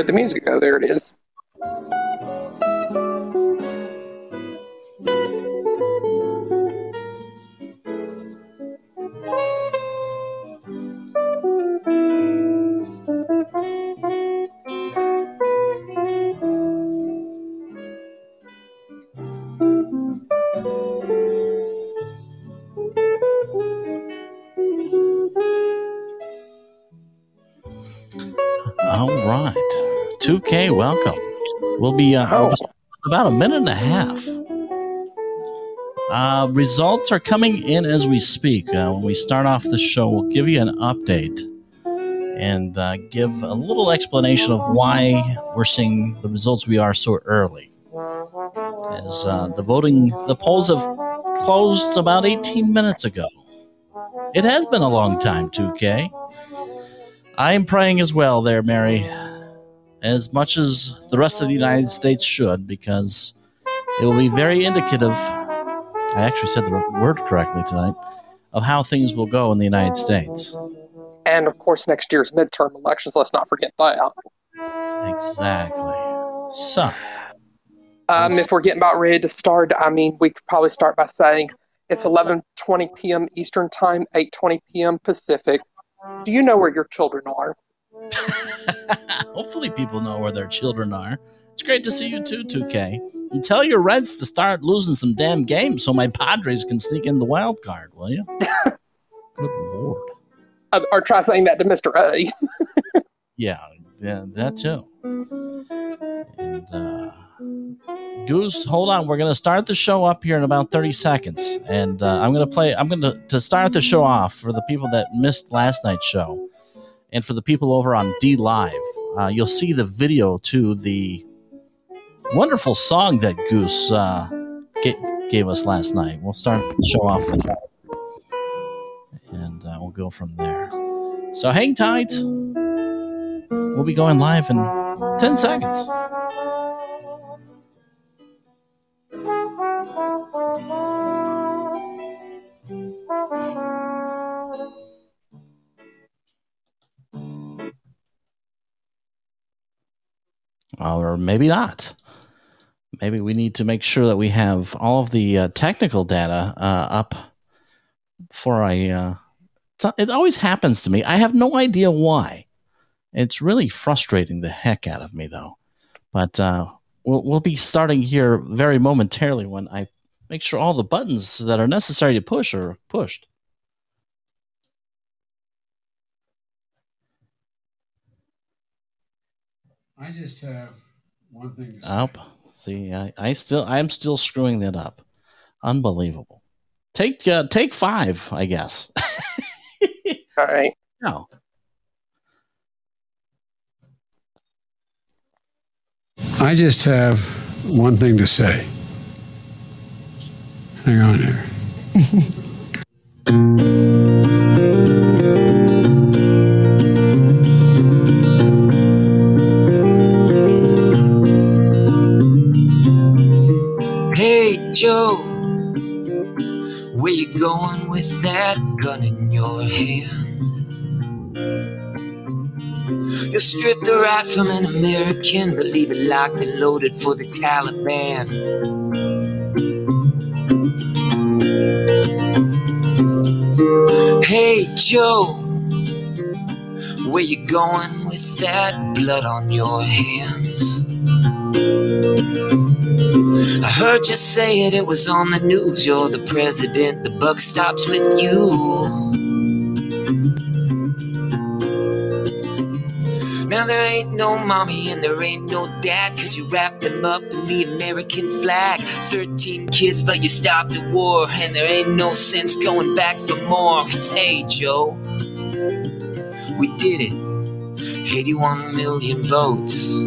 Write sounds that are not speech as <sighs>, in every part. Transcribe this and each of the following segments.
Where'd the music go? There it is. Welcome. We'll be uh, Oh. about a minute and a half. Uh, results are coming in as we speak. Uh, when we start off the show, we'll give you an update and uh, give a little explanation of why we're seeing the results we are so early. As uh, the voting, the polls have closed about 18 minutes ago. It has been a long time, 2K. I am praying as well, there, Mary, as much as the rest of the United States should, because it will be very indicative. I actually said the word correctly tonight of how things will go in the United States. And of course, next year's midterm elections. Let's not forget that. Exactly. So, Um, if we're getting about ready to start, I mean, we could probably start by saying it's 11:20 p.m. Eastern Time, 8:20 p.m. Pacific. Do you know where your children are? <laughs> hopefully, people know where their children are. It's great to see you too, 2K. And tell your Reds to start losing some damn games so my Padres can sneak in the wild card, will you? <laughs> Good lord. Uh, or try saying that to Mr. A. <laughs> Yeah, yeah, that too. And uh, Goose, hold on. We're gonna start the show up here in about thirty seconds, and uh, I'm gonna play. I'm gonna to start the show off for the people that missed last night's show, and for the people over on DLive. Uh, you'll see the video to the wonderful song that Goose uh, ga- gave us last night. We'll start the show off with that, and uh, we'll go from there. So hang tight. We'll be going live in 10 seconds. Or maybe not. Maybe we need to make sure that we have all of the uh, technical data uh, up before I. Uh, it always happens to me. I have no idea why. It's really frustrating the heck out of me, though. But uh, we'll, we'll be starting here very momentarily when I make sure all the buttons that are necessary to push are pushed. I just have one thing to say. Up. See, I, I still, I'm still screwing that up. Unbelievable. Take, uh, take five, I guess. <laughs> All right. no. I just have one thing to say. Hang on here. <laughs> your hand? You stripped the right from an American, but leave it locked and loaded for the Taliban. Hey Joe, where you going with that blood on your hands? I heard you say it, it was on the news. You're the president, the buck stops with you. Now there ain't no mommy and there ain't no dad, cause you wrapped them up in the American flag. 13 kids, but you stopped the war, and there ain't no sense going back for more. Cause hey, Joe, we did it. 81 million votes.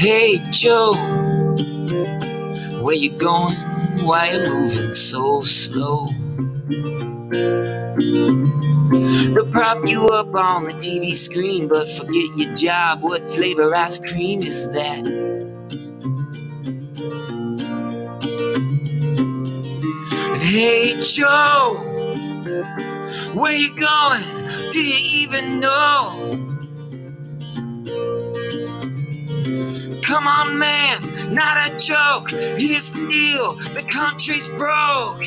Hey Joe, where you going? Why you moving so slow? They'll prop you up on the TV screen, but forget your job. What flavor ice cream is that? Hey Joe, Where you going? Do you even know? Come on, man, not a joke. Here's the deal the country's broke.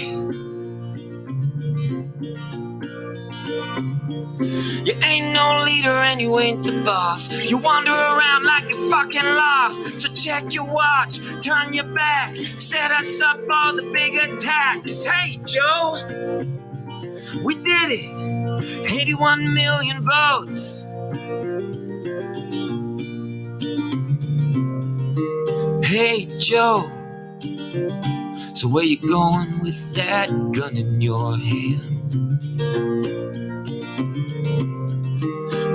You ain't no leader and you ain't the boss. You wander around like you're fucking lost. So check your watch, turn your back, set us up for the big attack. Cause hey, Joe, we did it. 81 million votes. Hey, Joe. So where you going with that gun in your hand?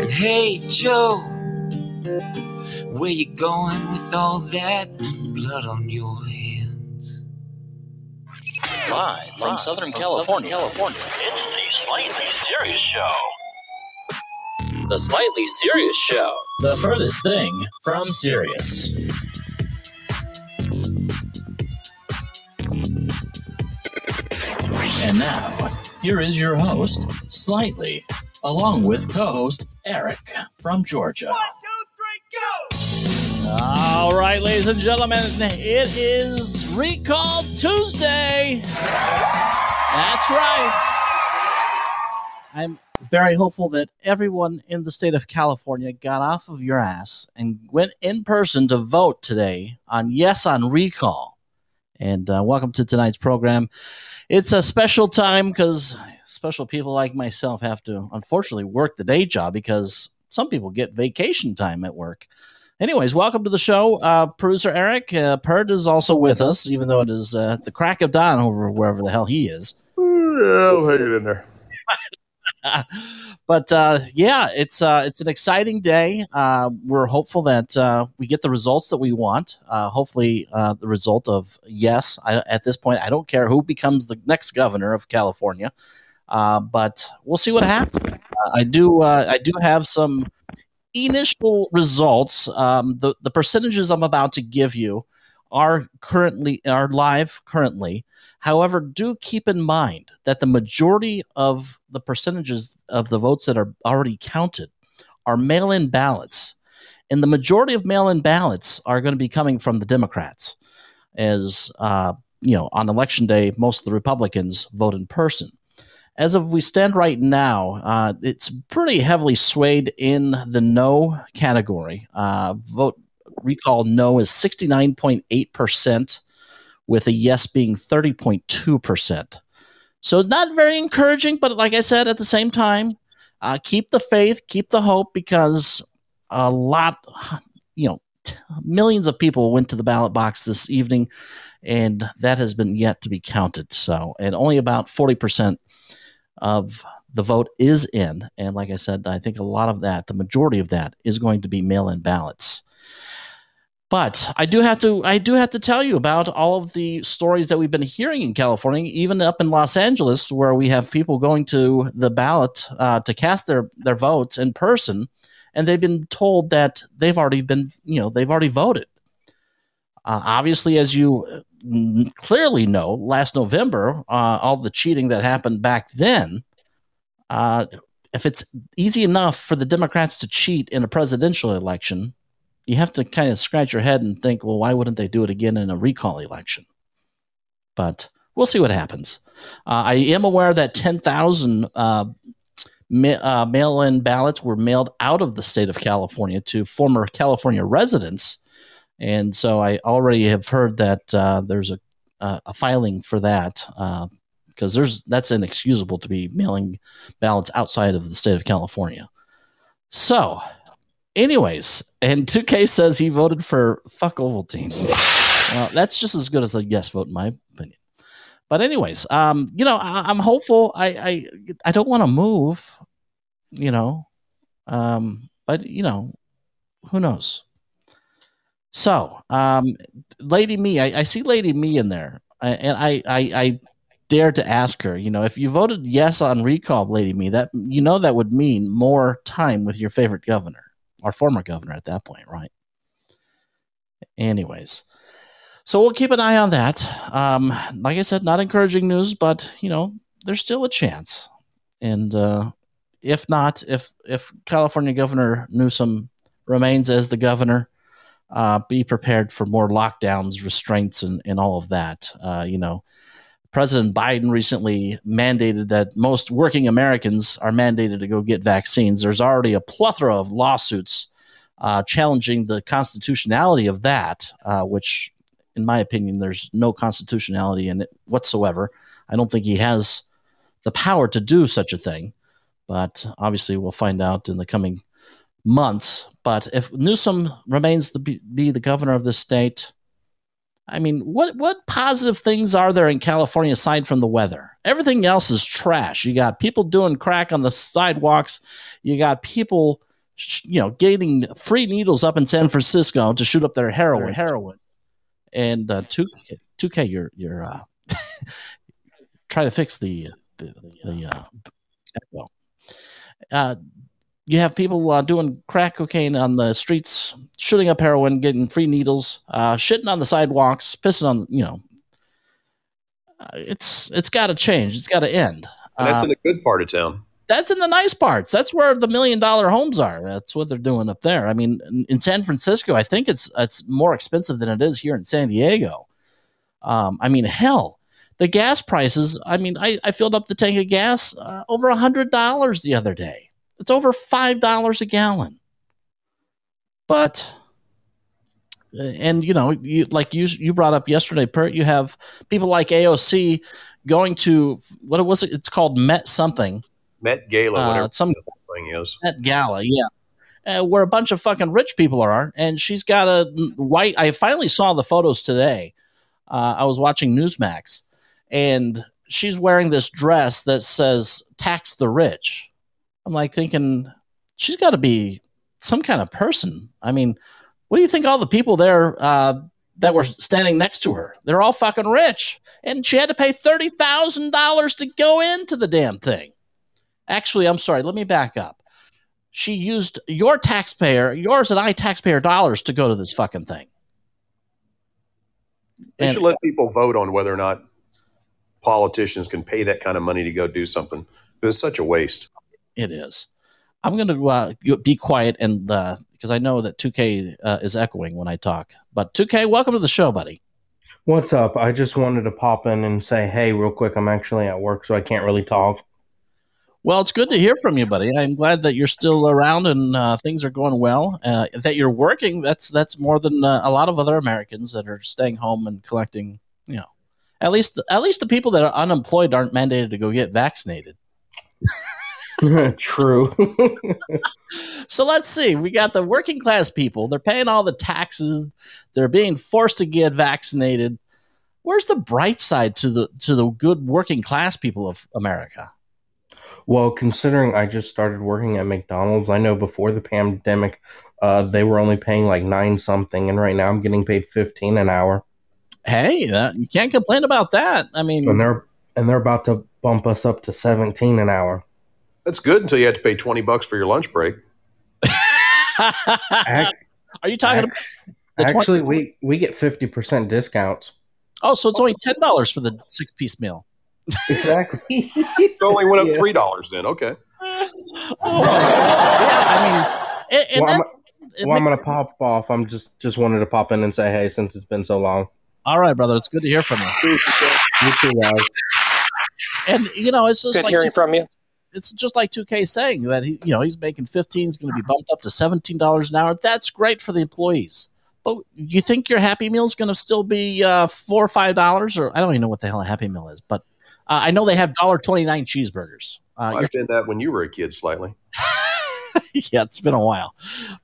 And hey, Joe, where you going with all that blood on your hands? Live from Southern California. California. It's the Slightly Serious Show. The Slightly Serious Show. The furthest thing from serious. And now, here is your host, Slightly, along with co host Eric from Georgia. One, two, three, go! All right, ladies and gentlemen, it is Recall Tuesday. That's right. I'm very hopeful that everyone in the state of California got off of your ass and went in person to vote today on Yes on Recall. And uh, welcome to tonight's program. It's a special time because special people like myself have to unfortunately work the day job because some people get vacation time at work. Anyways, welcome to the show. Uh, producer Eric uh, Perd is also with us, even though it is uh, the crack of dawn over wherever the hell he is. I'll hang it in there. <laughs> but uh, yeah, it's uh, it's an exciting day. Uh, we're hopeful that uh, we get the results that we want. Uh, hopefully, uh, the result of yes. I, at this point, I don't care who becomes the next governor of California, uh, but we'll see what happens. Uh, I do uh, I do have some initial results. Um, the the percentages I'm about to give you are currently are live currently. However, do keep in mind that the majority of the percentages of the votes that are already counted are mail in ballots. And the majority of mail in ballots are going to be coming from the Democrats, as, uh, you know, on election day, most of the Republicans vote in person. As of we stand right now, uh, it's pretty heavily swayed in the no category. Uh, vote recall no is 69.8% with a yes being 30.2%. So not very encouraging, but like I said, at the same time, uh, keep the faith, keep the hope, because a lot, you know, t- millions of people went to the ballot box this evening, and that has been yet to be counted. So, and only about 40% of the vote is in. And like I said, I think a lot of that, the majority of that, is going to be mail in ballots. But I do have to I do have to tell you about all of the stories that we've been hearing in California, even up in Los Angeles, where we have people going to the ballot uh, to cast their their votes in person, and they've been told that they've already been you know they've already voted. Uh, obviously, as you mm, clearly know, last November, uh, all the cheating that happened back then. Uh, if it's easy enough for the Democrats to cheat in a presidential election, you have to kind of scratch your head and think, well, why wouldn't they do it again in a recall election? But we'll see what happens. Uh, I am aware that 10,000 uh, ma- uh, mail in ballots were mailed out of the state of California to former California residents. And so I already have heard that uh, there's a, a filing for that because there's that's inexcusable to be mailing ballots outside of the state of California. So Anyways, and 2K says he voted for fuck Ovaltine. Well, that's just as good as a yes vote in my opinion. But anyways, um, you know, I, am hopeful. I, I I don't want to move, you know, um, but you know, who knows? So, um, Lady Me, I, I see Lady Me in there, and I, I I dare to ask her, you know, if you voted yes on recall, Lady Me, that you know that would mean more time with your favorite governor our former governor at that point, right? Anyways, so we'll keep an eye on that. Um, like I said, not encouraging news, but you know, there's still a chance. and uh, if not, if if California Governor Newsom remains as the governor, uh, be prepared for more lockdowns, restraints, and, and all of that. Uh, you know, President Biden recently mandated that most working Americans are mandated to go get vaccines. There's already a plethora of lawsuits uh, challenging the constitutionality of that, uh, which, in my opinion, there's no constitutionality in it whatsoever. I don't think he has the power to do such a thing, but obviously we'll find out in the coming months. But if Newsom remains to be, be the governor of the state, I mean, what what positive things are there in California aside from the weather? Everything else is trash. You got people doing crack on the sidewalks. You got people, you know, getting free needles up in San Francisco to shoot up their heroin. Heroin. And uh, two two K, you're you're uh, <laughs> try to fix the the, the uh, echo. Uh, you have people uh, doing crack cocaine on the streets, shooting up heroin, getting free needles, uh, shitting on the sidewalks, pissing on you know. Uh, it's it's got to change. It's got to end. And that's Uh, in the good part of town. that's in the nice parts. That's where the million dollar homes are. That's what they're doing up there. I mean, in, in San Francisco, I think it's it's more expensive than it is here in San Diego. Um, I mean, hell, the gas prices. I mean, I, I filled up the tank of gas uh, over a hundred dollars the other day. It's over five dollars a gallon. But uh, and you know, you like you you brought up yesterday, Pert. You have people like AOC going to what was it? It's called Met something. Met Gala, Uh, whatever some thing is. Met Gala, yeah. Uh, where a bunch of fucking rich people are, and she's got a white. I finally saw the photos today. Uh, I was watching Newsmax, and she's wearing this dress that says "tax the rich." I'm like thinking she's got to be some kind of person. I mean, what do you think? All the people there uh, that were standing next to her, they're all fucking rich, and she had to pay thirty thousand dollars to go into the damn thing. Actually, I'm sorry. Let me back up. She used your taxpayer, yours and I taxpayer dollars to go to this fucking thing. They And- should let people vote on whether or not politicians can pay that kind of money to go do something. It's such a waste. It is. I'm going to uh, be quiet and uh, because I know that 2K uh, is echoing when I talk. But 2K, welcome to the show, buddy. What's up? I just wanted to pop in and say, hey, real quick, I'm actually at work, so I can't really talk. Well, it's good to hear from you, buddy. I'm glad that you're still around and uh, things are going well. Uh, that you're working, that's that's more than uh, a lot of other Americans that are staying home and collecting. You know, at least at least the people that are unemployed aren't mandated to go get vaccinated. <laughs> <laughs> True. <laughs> So let's see. We got the working class people. They're paying all the taxes. They're being forced to get vaccinated. Where's the bright side to the to the good working class people of America? well, considering I just started working at McDonald's, I know before the pandemic, uh, they were only paying like nine something, and right now I'm getting paid 15 an hour. Hey, that, you can't complain about that. I mean, And they're and they're about to bump us up to 17 an hour. That's good until you have to pay 20 bucks for your lunch break. <laughs> Ac- are you talking about the 20 Actually, we we get 50% discounts. Oh, so it's only ten dollars for the six piece meal. Exactly. <laughs> It only went up $3 then. Okay. Oh, yeah, I mean, and, and well, I'm, well, I'm gonna pop off. I'm just just wanted to pop in and say hey, since it's been so long. all right, brother. It's good to hear from you. You too, guys. And you know, it's just Good like hearing from you. It's just like 2K saying that he, you know, he's making 15, he's going to be bumped up to $17 an hour. That's great for the employees. But you think your Happy Meal is going to still be uh, four or five dollars, or I don't even know what the hell a Happy Meal is, but uh, I know they have dollar twenty nine cheeseburgers. Uh, I've been that when you were a kid slightly. <laughs> yeah, it's been a while,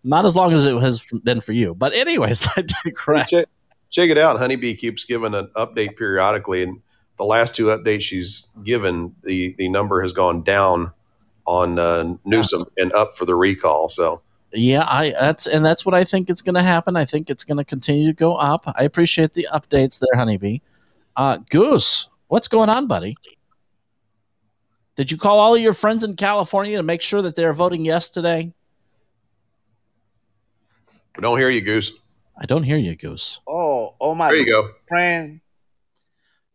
not as long as it has been for you. But anyways, <laughs> I digress. Check, check it out. Honeybee keeps giving an update periodically, and the last two updates she's given, the the number has gone down on uh, Newsom and up for the recall. So Yeah, I that's and that's what I think is going to happen. I think it's going to continue to go up. I appreciate the updates there, Honeybee. Uh, Goose, what's going on, buddy? Did you call all of your friends in California to make sure that they're voting yes today? we don't hear you, Goose. I don't hear you, Goose. Oh, oh my There you go. friend.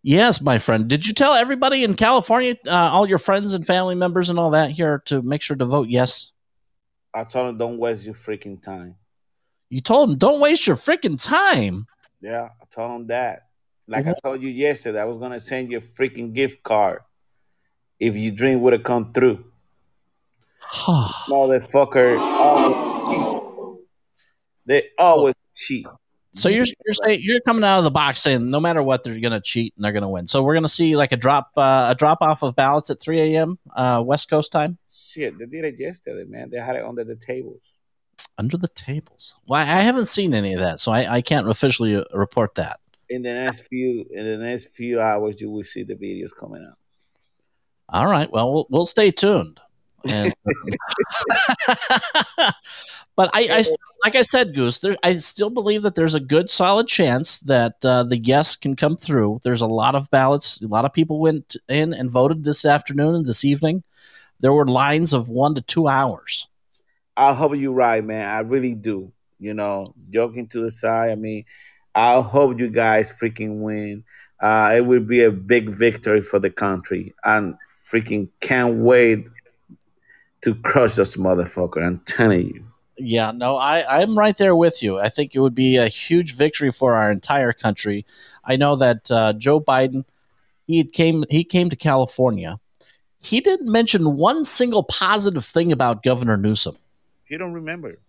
Yes, my friend. Did you tell everybody in California, uh, all your friends and family members and all that here to make sure to vote yes? I told him don't waste your freaking time. You told them don't waste your freaking time. Yeah, I told him that. Like. I told you yesterday, I was gonna send you a freaking gift card if your dream would have come through. <sighs> Motherfucker, always. They always cheat. So you're you're saying you're coming out of the box saying no matter what they're going to cheat and they're going to win. So we're going to see like a drop uh, a drop off of ballots at 3 a.m. Uh, West Coast time Shit, they did it yesterday, man. They had it under the tables. under the tables. Well, I haven't seen any of that, so I, I can't officially uh, report that. In the next few in the next few hours, you will see the videos coming out. All right. Well, we'll, we'll stay tuned. And, <laughs> <laughs> <laughs> but I, I, like I said, Goose, there, I still believe that there's a good, solid chance that uh, the yes can come through. There's a lot of ballots. A lot of people went in and voted this afternoon and this evening. There were lines of one to two hours. I hope you're right, man. I really do. You know, joking to the side. I mean, I hope you guys freaking win. Uh, it will be a big victory for the country, and freaking can't wait to crush this motherfucker. I'm telling you. Yeah, no, I, I'm right there with you. I think it would be a huge victory for our entire country. I know that uh, Joe Biden, he came he came to California. He didn't mention one single positive thing about Governor Newsom. You don't remember?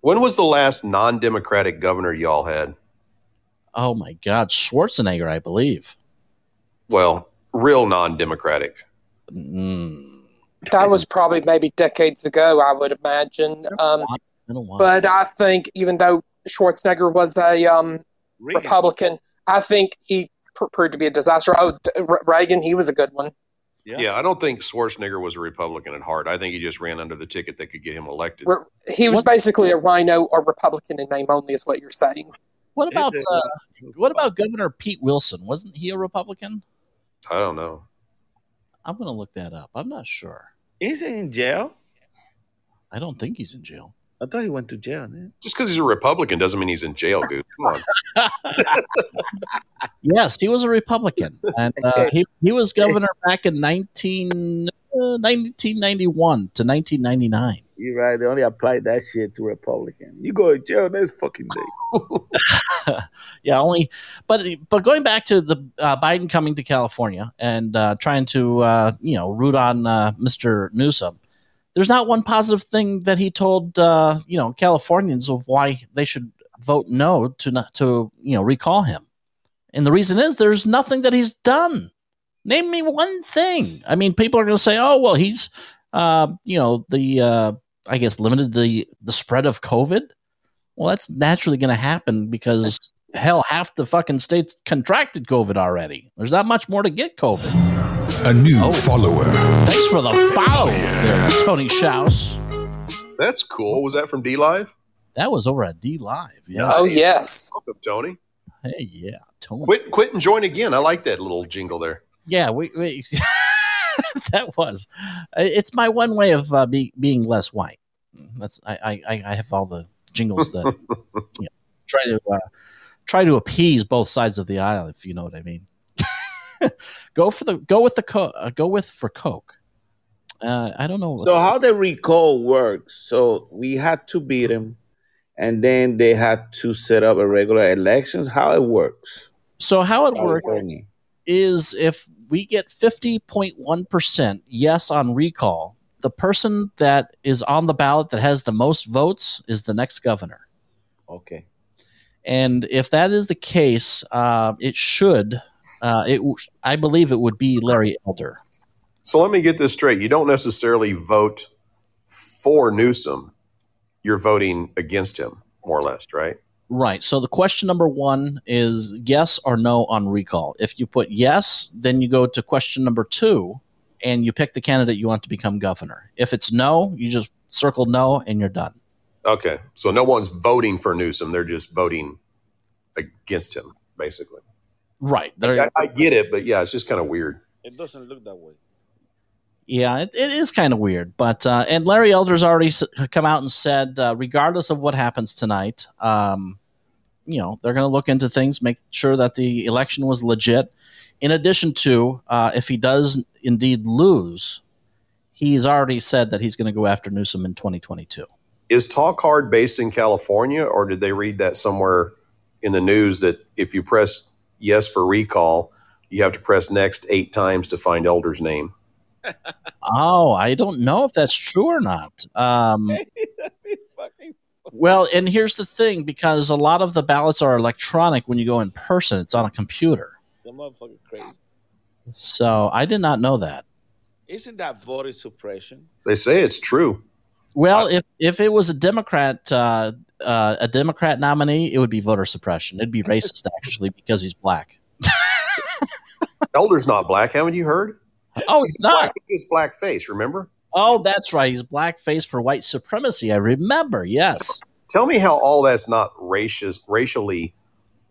When was the last non-democratic governor y'all had? Oh my God, Schwarzenegger, I believe. Well, real non-democratic. Mm, That was probably maybe decades ago, I would imagine. Um, been a while. But I think even though Schwarzenegger was a um, Republican, I think he proved to be a disaster. Oh, th- Reagan, he was a good one. Yeah. I don't think Schwarzenegger was a Republican at heart. I think he just ran under the ticket that could get him elected. Re- He was What- basically a RINO or Republican in name only, is what you're saying. what about uh, what about Governor Pete Wilson? Wasn't he a Republican? I don't know. I'm going to look that up. I'm not sure. Is he in jail? I don't think he's in jail. I thought he went to jail. Man. Just because he's a Republican doesn't mean he's in jail, dude. Come on. <laughs> Yes, he was a Republican, and uh, he he was governor back in 19, uh, 1991 to 1999. You're right. They only applied that shit to Republican. You go to jail next fucking day. <laughs> yeah, only. But but going back to the uh, Biden coming to California and uh, trying to uh, you know root on uh, Mr. Newsom, there's not one positive thing that he told uh, you know Californians of why they should vote no to not to you know recall him. And the reason is there's nothing that he's done. Name me one thing. I mean, people are going to say, "Oh, well, he's uh, you know the uh, I guess limited the the spread of COVID." Well, that's naturally going to happen because hell, half the fucking states contracted COVID already. There's not much more to get COVID. A new Oh. follower. Thanks for the follow, there, Tony Schaus. That's cool. Was that from DLive? That was over at DLive. Yeah. Oh, yes. Welcome, Tony. Hey, yeah, Tony. Quit, quit, and join again. I like that little jingle there. Yeah, we, we <laughs> that was. It's my one way of uh, be, being less white. That's I, I I have all the jingles that <laughs> you know, try to uh, try to appease both sides of the aisle, if you know what I mean. <laughs> go for the go with the co- uh, go with for Coke. Uh, I don't know. So how the recall works? So we had to beat him, and then they had to set up a regular elections. How it works? So how it works is if we get 50.1% yes on recall, the person that is on the ballot that has the most votes is the next governor. Okay. And if that is the case, uh, it should, uh, it I believe it would be Larry Elder. So let me get this straight. You don't necessarily vote for Newsom. You're voting against him, more or less, right? Right. So the question number one is yes or no on recall. If you put yes, then you go to question number two and you pick the candidate you want to become governor. If it's no, you just circle no and you're done. Okay. So no one's voting for Newsom. They're just voting against him, basically. Right. I, I get it, but yeah, it's just kind of weird. It doesn't look that way. Yeah, it, it is kind of weird, but uh, and Larry Elder's already s- come out and said, uh, regardless of what happens tonight, um, you know, they're going to look into things, make sure that the election was legit. In addition to, uh, if he does indeed lose, he's already said that he's going to go after Newsom in 2022. Is Talk Hard based in California, or did they read that somewhere in the news that if you press yes for recall, you have to press next eight times to find Elder's name? <laughs> Oh, I don't know if that's true or not. Um, <laughs> well, and here's the thing because a lot of the ballots are electronic when you go in person, it's on a computer. The motherfucker crazy. So I did not know that. Isn't that voter suppression? They say it's true. Well, if, if it was a Democrat, uh, uh, a Democrat nominee, it would be voter suppression. It'd be racist <laughs> actually because he's black. <laughs> Elder's not black. Haven't you heard? Oh, he's not. Black. He's black face. Remember? Oh, that's right. He's blackface for white supremacy. I remember. Yes. Tell me how all that's not racist, racially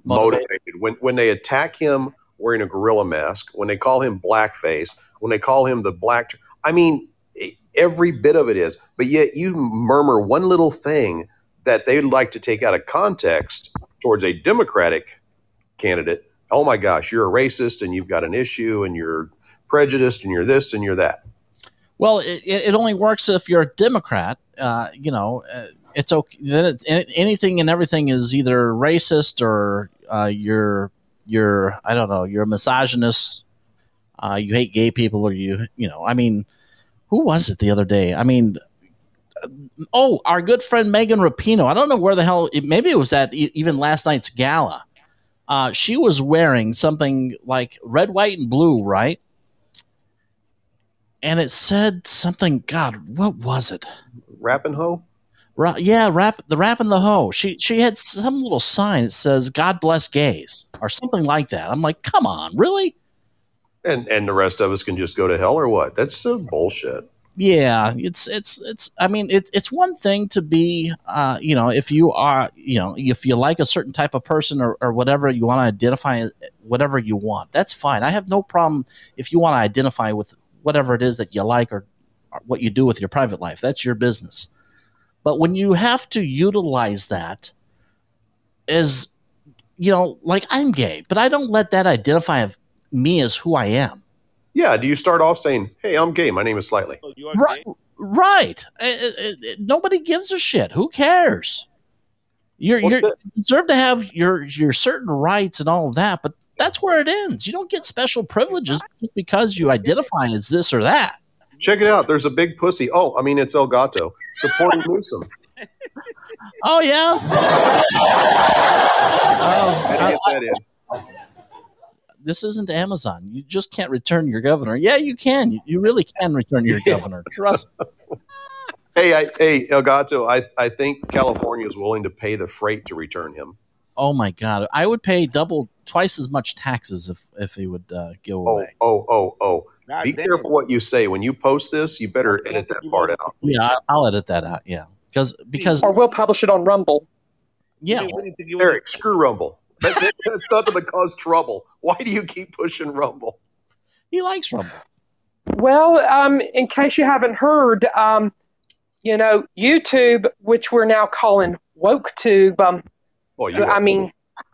Motivated. motivated. When when they attack him wearing a gorilla mask, when they call him blackface, when they call him the black, I mean, every bit of it is. But yet you murmur one little thing that they'd like to take out of context towards a Democratic candidate. Oh my gosh, you're a racist and you've got an issue and you're prejudiced and you're this and you're that. Well, it, it only works if you're a Democrat. Uh, you know, uh, it's okay. Then it, anything and everything is either racist or uh, you're you're I don't know you're a misogynist. Uh, you hate gay people, or you you know. I mean, who was it the other day? I mean, oh, our good friend Megan Rapinoe. I don't know where the hell. It, maybe it was at e- even last night's gala. Uh, she was wearing something like red, white, and blue, right? and it said something. God, what was it? Rapping hoe? Ra- yeah, rap the rap and the hoe. She she had some little sign. It says "God bless gays" or something like that. I'm like, come on, really? And and the rest of us can just go to hell or what? That's so bullshit. Yeah, it's it's it's. I mean, it, it's one thing to be, uh, you know, if you are, you know, if you like a certain type of person or, or whatever you want to identify, whatever you want, that's fine. I have no problem if you want to identify with whatever it is that you like or, or what you do with your private life. That's your business. But when you have to utilize that as, you know, like I'm gay, but I don't let that identify me as who I am. Yeah. Do you start off saying, "Hey, I'm gay. My name is Slightly"? Oh, Right. gay? Right. Uh, uh, uh, nobody gives a shit. Who cares? You're, Well, you're the- you deserve to have your your certain rights and all of that, but that's where it ends. You don't get special privileges just because you identify as this or that. Check it out. There's a big pussy. Oh, I mean, it's El Gato supporting <laughs> Newsom. Oh yeah. <laughs> Oh, Had to I- get that in. This isn't Amazon. You just can't return your governor. Yeah, you can. You, you really can return your governor. Trust. me. <laughs> Hey, I, hey, El Gato. I I think California is willing to pay the freight to return him. Oh my god, I would pay double, twice as much taxes if if he would uh, go Oh, away. oh, oh, oh. God Be damn. careful what you say when you post this. You better edit that part out. Yeah, I- I'll edit that out. Yeah, because because Or we'll publish it on Rumble. yeah, You didn't think you were- Eric, screw Rumble. That, that, that's nothing but cause trouble. Why do you keep pushing Rumble? he likes Rumble. Well, um, in case you haven't heard, um, you know, YouTube, which we're now calling WokeTube, um, Oh, you I mean,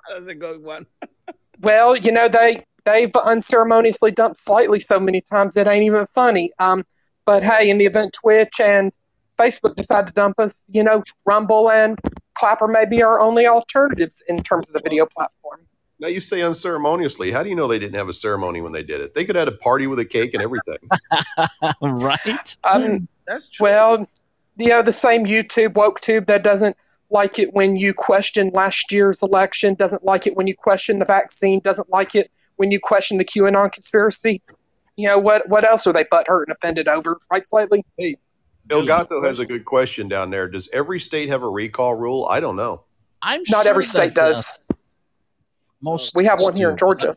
That's a good one. <laughs> well, you know, they they've unceremoniously dumped slightly so many times it ain't even funny. Um, but hey, in the event Twitch and Facebook decide to dump us, you know, Rumble and Clapper may be our only alternatives in terms of the video platform. now you say unceremoniously. How do you know they didn't have a ceremony when they did it? They could have had a party with a cake and everything. <laughs> right? Um, That's true. Well, you know, the same YouTube, WokeTube, that doesn't like it when you question last year's election, doesn't like it when you question the vaccine, doesn't like it when you question the QAnon conspiracy. You know, what what else are they butthurt and offended over, right, slightly? El Gato has a good question down there. Does every state have a recall rule? I don't know. I'm Not sure every state that, uh, does. most We have one here in. Georgia.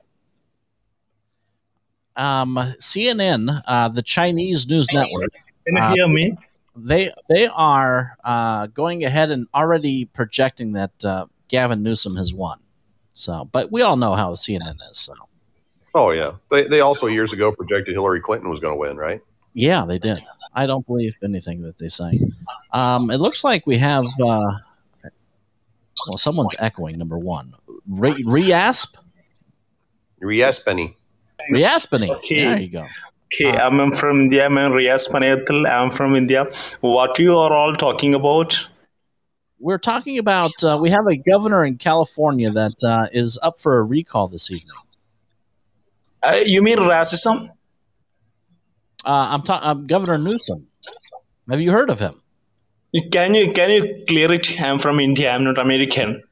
Um, CNN, uh, the Chinese news network, Can you Uh, hear me? they they are uh, going ahead and already projecting that uh, Gavin Newsom has won. So, but we all know how CNN is. So, Oh yeah. They they also years ago projected Hillary Clinton was going to win, right? Yeah, they did. I don't believe anything that they say. Um, it looks like we have. Uh, Well, someone's echoing. Number one, Re- Reasp, Riespany. Reaspany. Okay. There you go. Okay, I'm from India. I'm Riaz Panayathil. I'm from India. What you are all talking about? We're talking about uh, we have a governor in California that uh, is up for a recall this evening. Uh, you mean racism? Uh, I'm talking Governor Newsom. Have you heard of him? Can you can you clear it? I'm from India. I'm not American.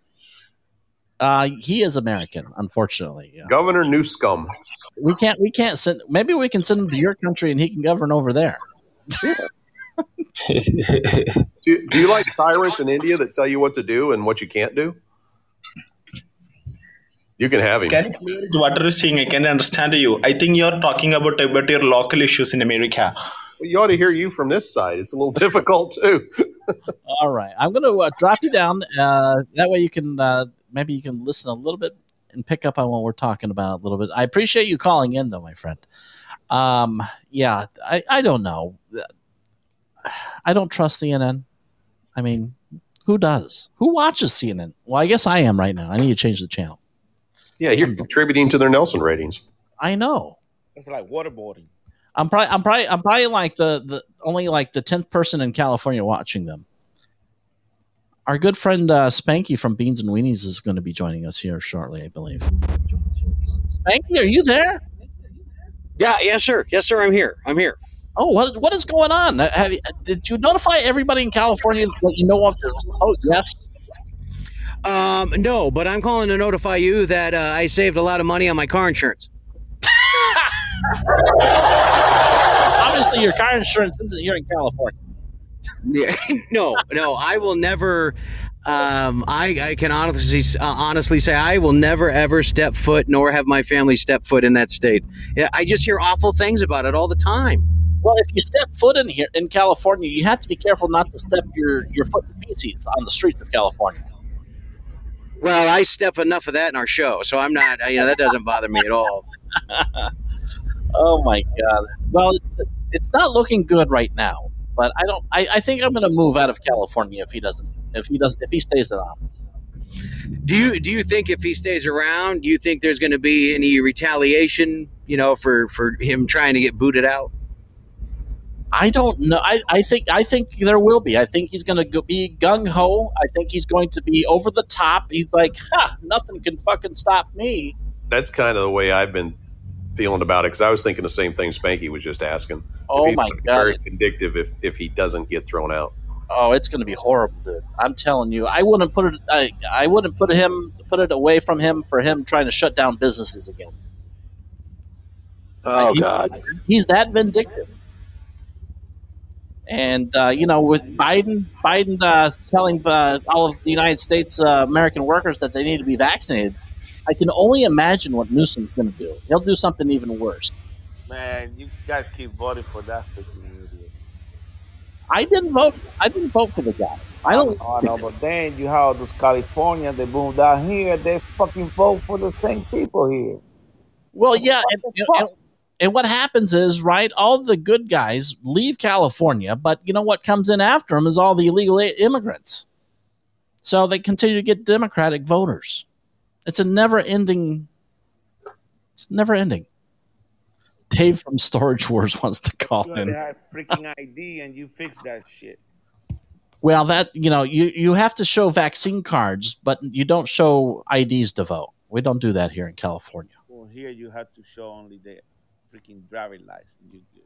Uh, he is American, unfortunately. Yeah. Governor Newscum. We can't. We can't send. Maybe we can send him to your country and he can govern over there. <laughs> Do, do you like tyrants in India that tell you what to do and what you can't do? You can have him. Can you clear it? What are you saying? I can understand you. I think you're talking about about your local issues in America. You ought to hear you from this side. It's a little <laughs> difficult too. <laughs> All right, I'm going to uh, drop you down. Uh, that way, you can uh, maybe you can listen a little bit and pick up on what we're talking about a little bit. I appreciate you calling in, though, my friend. Um, yeah, I, I don't know. I don't trust CNN. I mean, who does? Who watches CNN? Well, I guess I am right now. I need to change the channel. Yeah, you're contributing to their Nielsen ratings. I know. It's like waterboarding. I'm probably I'm probably I'm probably like the the only like the tenth person in California watching them. Our good friend uh, Spanky from Beans and Weenies is going to be joining us here shortly, I believe. Spanky, are you there? Yeah, yes, sir. Yes, sir. I'm here. I'm here. Oh, what what is going on? Uh, Have you, did you notify everybody in California that you know of? this? Oh, yes. Um, no, but I'm calling to notify you that uh, I saved a lot of money on my car insurance. <laughs> Obviously, your car insurance isn't here in California. Yeah, <laughs> no, no, I will never. Um, I, I can honestly uh, honestly say I will never ever step foot, nor have my family step foot in that state. Yeah, I just hear awful things about it all the time. Well, if you step foot in here in California, you have to be careful not to step your your foot in feces on the streets of California. Well, I step enough of that in our show, so I'm not. You know, that doesn't bother me at all. <laughs> Oh my god. Well, it's not looking good right now. But I don't. I, I think I'm going to move out of California if he doesn't. If he doesn't. If he stays in office. Do you do you think if he stays around, do you think there's going to be any retaliation? You know, for for him trying to get booted out. I don't know. I, I think I think there will be. I think he's going to be gung ho. I think he's going to be over the top. He's like, ha, nothing can fucking stop me. That's kind of the way I've been feeling about it because I was thinking the same thing Spanky was just asking. Oh my God. Very vindictive if if he doesn't get thrown out. Oh, it's going to be horrible, dude. I'm telling you. I wouldn't put it. I, I wouldn't put him put it away from him for him trying to shut down businesses again. Oh He- God. he's that vindictive. And uh, you know, with Biden, Biden uh, telling uh, all of the United States uh, American workers that they need to be vaccinated, I can only imagine what Newsom's going to do. He'll do something even worse. Man, you guys keep voting for that freaking idiot. I didn't vote. I didn't vote for the guy. I don't. Oh no, but then you have those California, they moved out here, they fucking vote for the same people here. Well, yeah, and, and, and what happens is, right? All the good guys leave California, but you know what comes in after them is all the illegal immigrants. So they continue to get Democratic voters. It's a never-ending. It's never-ending. Dave from Storage Wars <laughs> wants to call You in. have freaking ID and you fix that shit. Well, that you know, you you have to show vaccine cards, but you don't show IDs to vote. We don't do that here in California. Well, here you have to show only the freaking driving license. You good.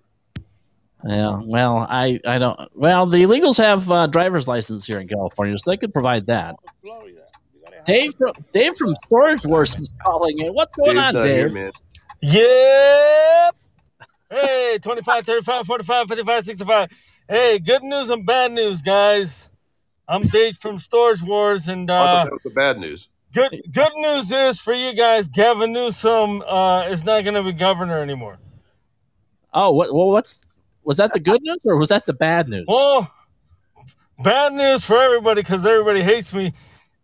Yeah, well, I, I don't. Well, the illegals have uh, driver's license here in California, so they could provide that. Dave, from, Dave from Storage Wars is calling in. What's going Dave's on, not Dave? here, man. Yep. Hey, 25, 35, 45, 55, 65. Hey, good news and bad news, guys. I'm Dave from Storage Wars, and uh, thought that was the bad news. Good good news is for you guys, Gavin Newsom uh, is not going to be governor anymore. Oh, what? Well, what's was that the good news or was that the bad news? Well, bad news for everybody because everybody hates me.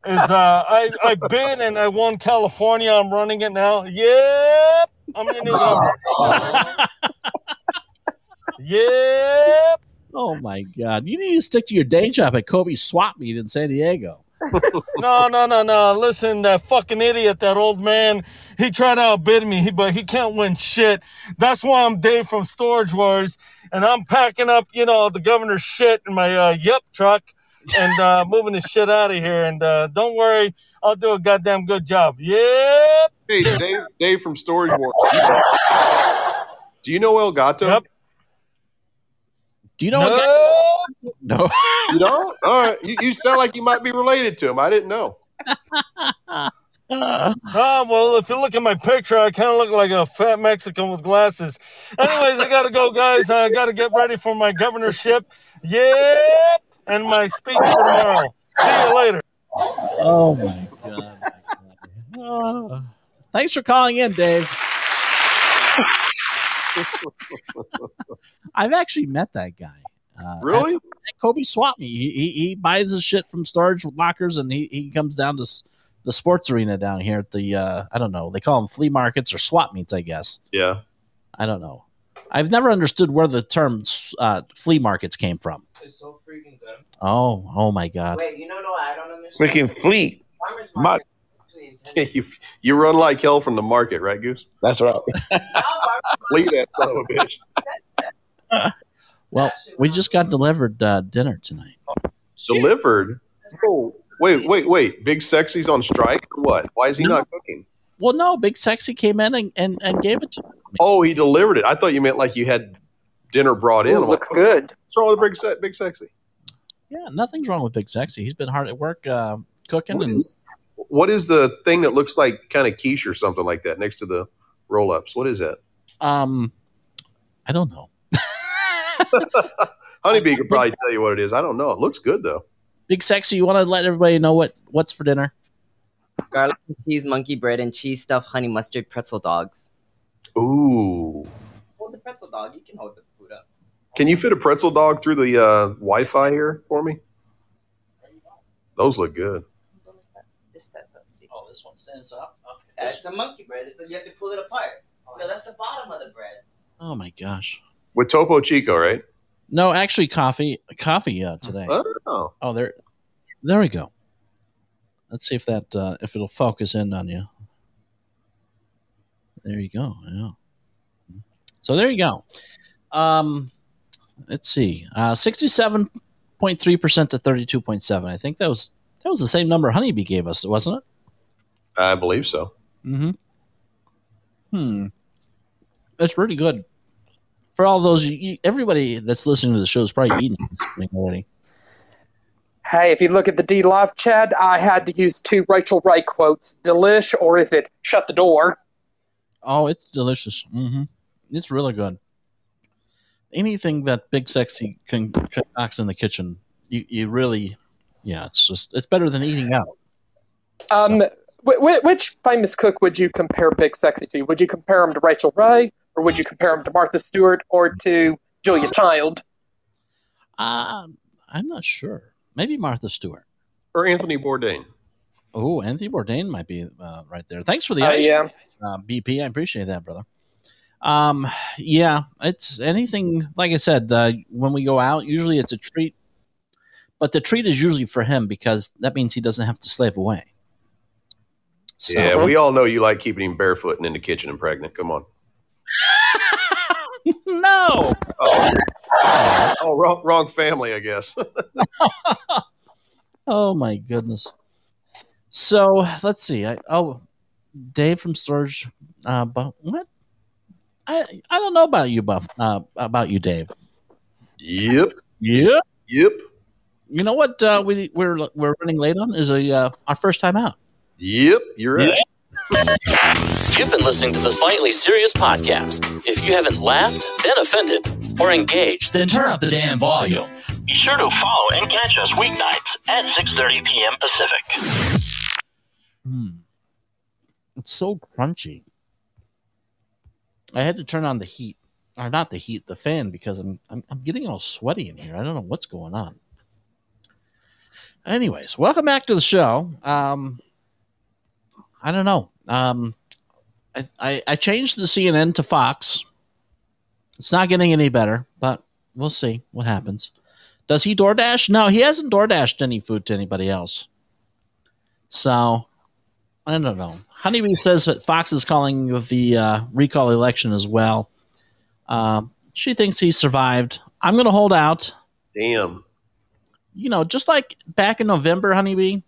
Is uh, I I bid and I won California. I'm running it now. Yep, I'm your new governor. <laughs> Yep. Oh my God! You need to stick to your day job at Kobey Swap Meet in San Diego. No, no, no, no. Listen, that fucking idiot, that old man, he tried to outbid me, but he can't win shit. That's why I'm Dave from Storage Wars, and I'm packing up, you know, the governor's shit in my uh, Yep truck and uh, <laughs> moving the shit out of here. And uh, don't worry, I'll do a goddamn good job. Yep. Hey, Dave, Dave from Storage Wars. Do you know, do you know El Gato? Yep. Do you know? No. No. <laughs> You don't? All right. You, you sound like you might be related to him. I didn't know. Oh, <laughs> well, if you look at my picture, I kind of look like a fat Mexican with glasses. Anyways, I got to go, guys. I got to get ready for my governorship. Yep. And my speech tomorrow. See you later. Oh my god. <laughs> Thanks for calling in, Dave. I've actually met that guy. Uh, Really? at- at Kobey Swap Me. He, he he buys his shit from storage lockers, and he, he comes down to s- the sports arena down here at the uh, I don't know. They call them flea markets or swap meets, I guess. Yeah. I don't know. I've never understood where the term uh, flea markets came from. It's so freaking good. Oh, oh my god. Wait, you know what I don't understand? Freaking flea. Farmers market actually <laughs> you, you run like hell from the market, right, Goose? That's right. Flee that son of a bitch. <laughs> <laughs> Well, we just got delivered uh, dinner tonight. Delivered. Oh, wait, wait, wait. Big Sexy's on strike or what? Why is he not cooking? Well, no, Big Sexy came in and, and, and gave it to me. Oh, he delivered it. I thought you meant like you had dinner brought in. Ooh, looks like, good. What's wrong with Big, Se- Big Sexy? Yeah, nothing's wrong with Big Sexy. He's been hard at work uh, cooking. What and is, what is the thing that looks like kind of quiche or something like that next to the roll ups? What is that? um, I don't know. <laughs> Honeybee could probably tell you what it is. I don't know. It looks good though. Big Sexy, you want to let everybody know what what's for dinner? garlic and cheese monkey bread and cheese stuffed honey mustard pretzel dogs. Ooh. Hold the pretzel dog. You can hold the food up. Can you fit a pretzel dog through the uh, Wi Fi here for me? Those look good. This stands up. See? Oh, this one stands up. Okay. That's a monkey bread. It's a, you have to pull it apart. No, that's the bottom of the bread. Oh my gosh. With Topo Chico, right? No, actually, coffee, coffee uh, today. Oh. Oh, there, there we go. Let's see if that uh, if it'll focus in on you. There you go. Yeah. So there you go. Um, let's see. Uh, sixty-seven point three percent to thirty-two point seven. I think that was that was the same number Honeybee gave us, wasn't it? I believe so. Mm-hmm. Hmm. That's pretty good. For all those, you, everybody that's listening to the show is probably eating already. Hey, if you look at the DLive chat, I had to use two Rachael Ray quotes. Delish, or is it shut the door? Oh, it's delicious. hmm It's really good. Anything that Big Sexy can concocts in the kitchen, you, you really, yeah, it's just it's better than eating out. Um, wh- which famous cook would you compare Big Sexy to? Would you compare him to Rachael Ray, or would you compare him to Martha Stewart, or to Julia Child? Um, I'm not sure. Maybe Martha Stewart or Anthony Bourdain. Oh, Anthony Bourdain might be uh, right there. Thanks for the Uh, ice, yeah. uh, BP. I appreciate that, brother. Um, yeah, it's anything. Like I said, uh, when we go out, usually it's a treat, but the treat is usually for him because that means he doesn't have to slave away. So, Yeah, we all know you like keeping him barefoot and in the kitchen and pregnant. Come on. No. Oh, oh wrong, wrong family, I guess. <laughs> Oh my goodness. So let's see. I oh, Dave from Storage. Uh, but what? I I don't know about you, Buff. Uh, about you, Dave. Yep. Yep. Yep. You know what? Uh, we we're we're running late on is a uh, our first time out. Yep. You're right. You've been listening to the Slightly Serious Podcast. If you haven't laughed, been offended, or engaged, then turn up the damn volume. Be sure to follow and catch us weeknights at 6.30 p.m. Pacific. Hmm. It's so crunchy. I had to turn on the heat, or not the heat, the fan, because I'm I'm, I'm getting all sweaty in here. I don't know what's going on. Anyways, welcome back to the show. Um, I don't know. Um, I, I I changed the CNN to Fox. It's not getting any better, but we'll see what happens. Does he DoorDash? No, he hasn't DoorDashed any food to anybody else. So I don't know. Honeybee says that Fox is calling the uh, recall election as well. Um, she thinks he survived. I'm going to hold out. Damn. You know, just like back in November, Honeybee,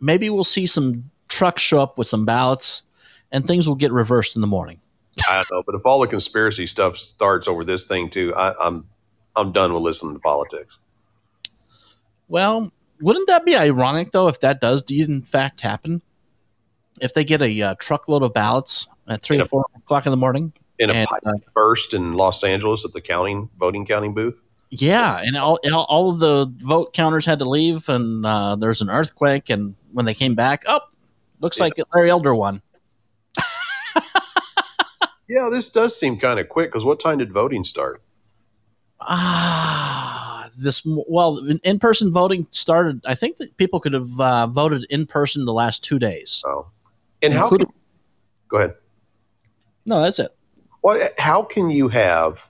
maybe we'll see some trucks show up with some ballots and things will get reversed in the morning. I don't know, but if all the conspiracy stuff starts over this thing too, I, I'm I'm done with listening to politics. Well, wouldn't that be ironic though if that does in fact happen? If they get a uh, truckload of ballots at three or four o'clock in the morning, In a and, uh, burst in Los Angeles at the counting voting counting booth. yeah, and all all all of the vote counters had to leave, and uh, there's an earthquake, and when they came back, oh, looks like Larry Elder won. <laughs> Yeah, this does seem kind of quick because what time did voting start? Ah, this well, in person voting started. I think that people could have uh, voted in person the last two days. Oh, and how? Can, go ahead. No, that's it. Well, how can you have?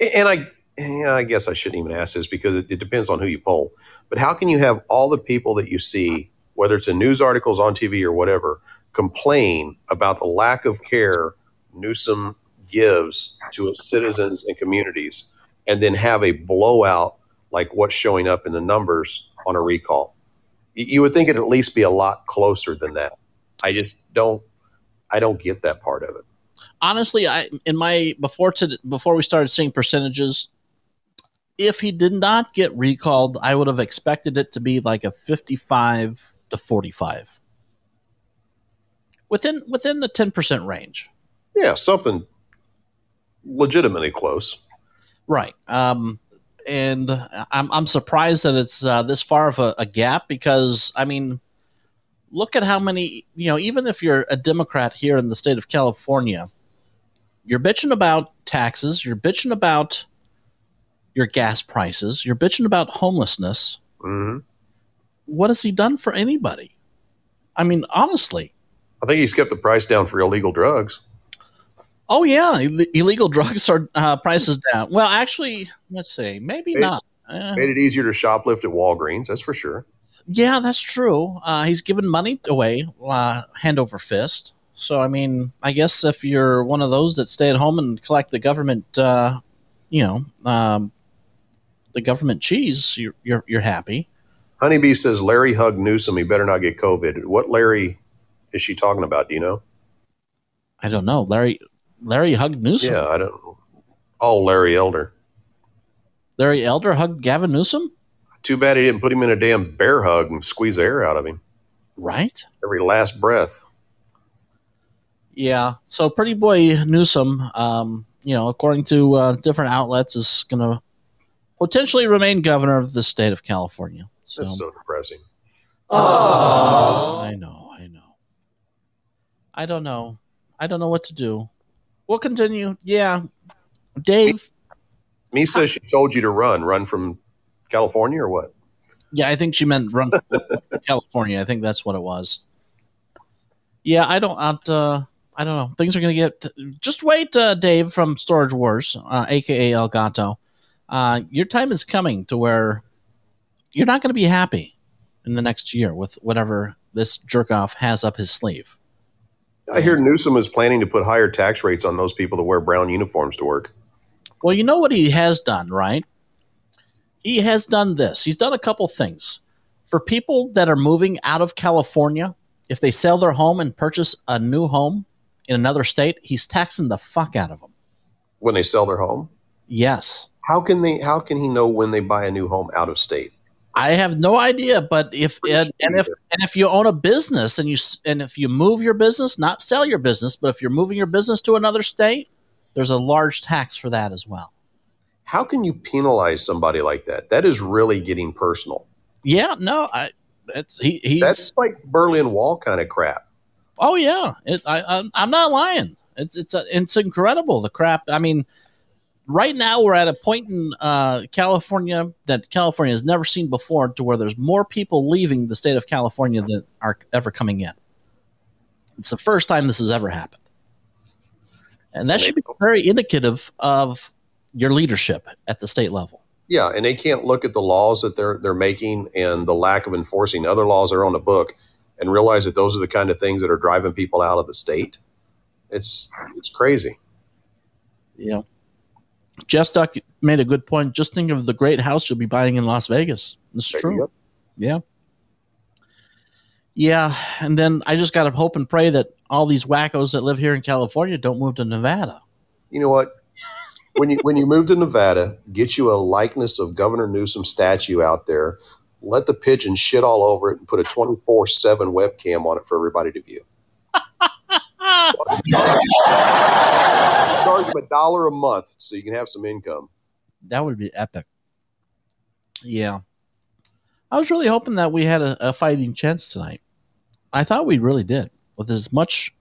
And I, yeah, I guess I shouldn't even ask this because it, it depends on who you poll. But how can you have all the people that you see, whether it's in news articles, on TV, or whatever, complain about the lack of care Newsom gives to its citizens and communities, and then have a blowout like what's showing up in the numbers on a recall? You, would think it'd at least be a lot closer than that. I just don't. I don't get that part of it. honestly, I in my before to before we started seeing percentages, if he did not get recalled, I would have expected it to be like a fifty-five to forty-five, within within the ten percent range. Yeah, something legitimately close. Right. Um, and I'm I'm surprised that it's uh, this far of a, a gap because I mean, look at how many you know. Even if you're a Democrat here in the state of California, you're bitching about taxes. You're bitching about your gas prices. You're bitching about homelessness. Mm-hmm. What has he done for anybody? I mean, honestly. I think he's kept the price down for illegal drugs. Oh yeah, Ill- illegal <laughs> drugs are uh, prices down. Well, actually, let's see, maybe Made- not. Eh. Made it easier to shoplift at Walgreens, that's for sure. Yeah, that's true. Uh, he's given money away uh, hand over fist. So, I mean, I guess if you're one of those that stay at home and collect the government, uh, you know, um, the government cheese, you're, you're, you're happy. Honeybee says Larry hugged Newsom. He better not get COVID. What Larry is she talking about? Do you know? I don't know. Larry Larry hugged Newsom. Yeah, I don't. Oh, Larry Elder. Larry Elder hugged Gavin Newsom? Too bad he didn't put him in a damn bear hug and squeeze the air out of him. Right? Every last breath. Yeah. So, Pretty Boy Newsom, um, you know, according to uh, different outlets, is going to potentially remain governor of the state of California. So, That's so depressing. Oh, I know, I know. I don't know. I don't know what to do. We'll continue. Yeah. Dave. Misa, she told you to run. Run from California or what? Yeah, I think she meant run for California. I think that's what it was. Yeah, I don't. I'd, uh, I don't know. Things are going to get. Just wait, uh, Dave from Storage Wars, uh, aka El Gato. Uh, your time is coming to where you're not going to be happy in the next year with whatever this jerk off has up his sleeve. I hear Newsom is planning to put higher tax rates on those people that wear brown uniforms to work. Well, you know what he has done, right? He has done this. He's done a couple things. For people that are moving out of California, if they sell their home and purchase a new home in another state, he's taxing the fuck out of them. when they sell their home. Yes. How can they? How can he know when they buy a new home out of state? I have no idea, but if and, and if and if you own a business and you and if you move your business, not sell your business, but if you're moving your business to another state, there's a large tax for that as well. How can you penalize somebody like that? That is really getting personal. Yeah, no, I it's he he's That's like Berlin Wall kind of crap. Oh yeah, it, I, I'm, I'm not lying. It's it's a, it's incredible the crap. I mean, right now we're at a point in uh, California that California has never seen before, to where there's more people leaving the state of California than are ever coming in. It's the first time this has ever happened, and that should be very indicative of your leadership at the state level. Yeah, and they can't look at the laws that they're they're making and the lack of enforcing other laws that are on the book and realize that those are the kind of things that are driving people out of the state. It's it's crazy. Yeah. Jeff Duck made a good point. Just think of the great house you'll be buying in Las Vegas. It's There true. Yeah. Yeah. And then I just got to hope and pray that all these wackos that live here in California don't move to Nevada. You know what? When you when you move to Nevada, get you a likeness of Governor Newsom statue out there. Let the pigeon shit all over it and put a twenty four seven webcam on it for everybody to view. Charge them a dollar a month so you can have some income. That would be epic. Yeah. I was really hoping that we had a, a fighting chance tonight. I thought we really did. With as much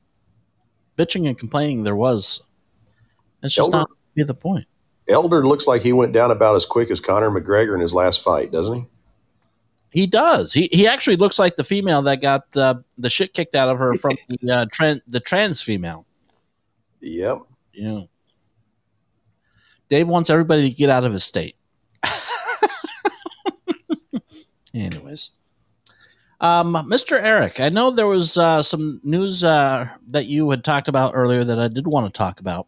bitching and complaining there was, it's just Elder- not be the point. Elder looks like he went down about as quick as Conor McGregor in his last fight, doesn't he? He does. He he actually looks like the female that got uh, the shit kicked out of her <laughs> from the uh, tran- the trans female. Yep. Yeah. Dave wants everybody to get out of his state. <laughs> Anyways, um, Mr. Eric, I know there was uh, some news uh, that you had talked about earlier that I did want to talk about.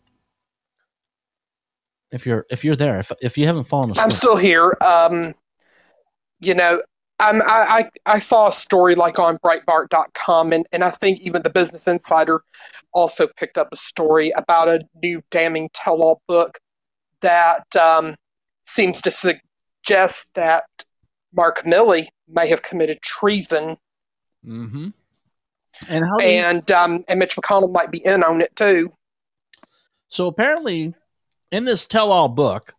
If you're if you're there, if if you haven't fallen asleep, I'm still here. Um, you know, I'm, I, I I saw a story like on Breitbart.com, and, and I think even the Business Insider also picked up a story about a new damning tell-all book that um, seems to suggest that Mark Milley may have committed treason, Mm-hmm. And how? do you- and um, and Mitch McConnell might be in on it too. So apparently, in this tell-all book,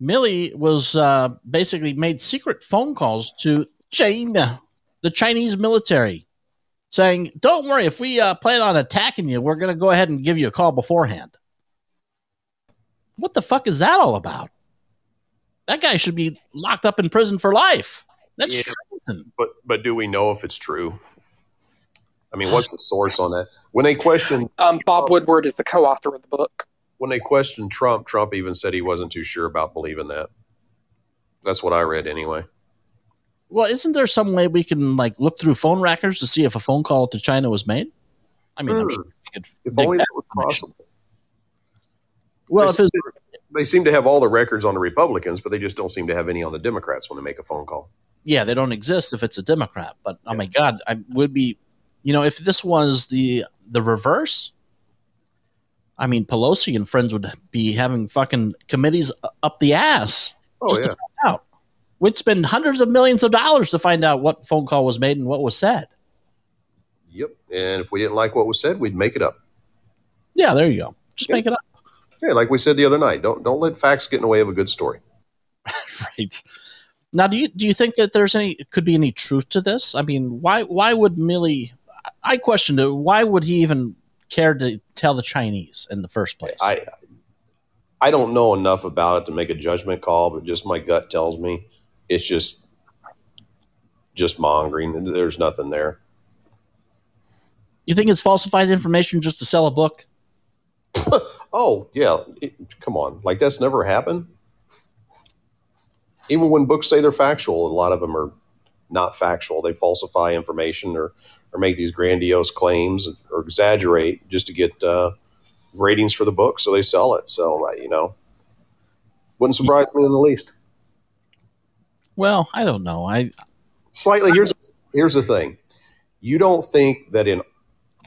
Milley was uh, basically made secret phone calls to China, the Chinese military, saying, "Don't worry, if we uh, plan on attacking you, we're going to go ahead and give you a call beforehand." What the fuck is that all about? That guy should be locked up in prison for life. That's Yeah. treason. But but do we know if it's true? I mean, what's the source on that? When they questioned Um, Bob Woodward is the co-author of the book. When they questioned Trump, Trump even said he wasn't too sure about believing that. That's what I read anyway. Well, isn't there some way we can like look through phone records to see if a phone call to China was made? I mean, I'm hmm. Sure. sure could If only that that was possible. Well, they, if seem to, they seem to have all the records on the Republicans, but they just don't seem to have any on the Democrats when they make a phone call. yeah, they don't exist if it's a Democrat. But oh my God, I would be, you know, if this was the the reverse. I mean, Pelosi and friends would be having fucking committees up the ass Oh just yeah, to find out. We'd spend hundreds of millions of dollars to find out what phone call was made and what was said. yep. And if we didn't like what was said, we'd make it up. Yeah, there you go. Just make it up. Yeah, like we said the other night. Don't don't let facts get in the way of a good story. <laughs> right. Now, do you do you think that there's any could be any truth to this? I mean, why why would Milley? I questioned it. Why would he even care to tell the Chinese in the first place? I I don't know enough about it to make a judgment call, but just my gut tells me it's just just mongering. There's nothing there. you think it's falsified information just to sell a book? <laughs> Oh yeah, it, come on, like that's never happened. Even when books say they're factual, a lot of them are not factual. They falsify information or or make these grandiose claims or exaggerate just to get uh, ratings for the book, so they sell it. So you know, wouldn't surprise me in the least. Well, I don't know. I Slightly. Here's here's the thing. You don't think that in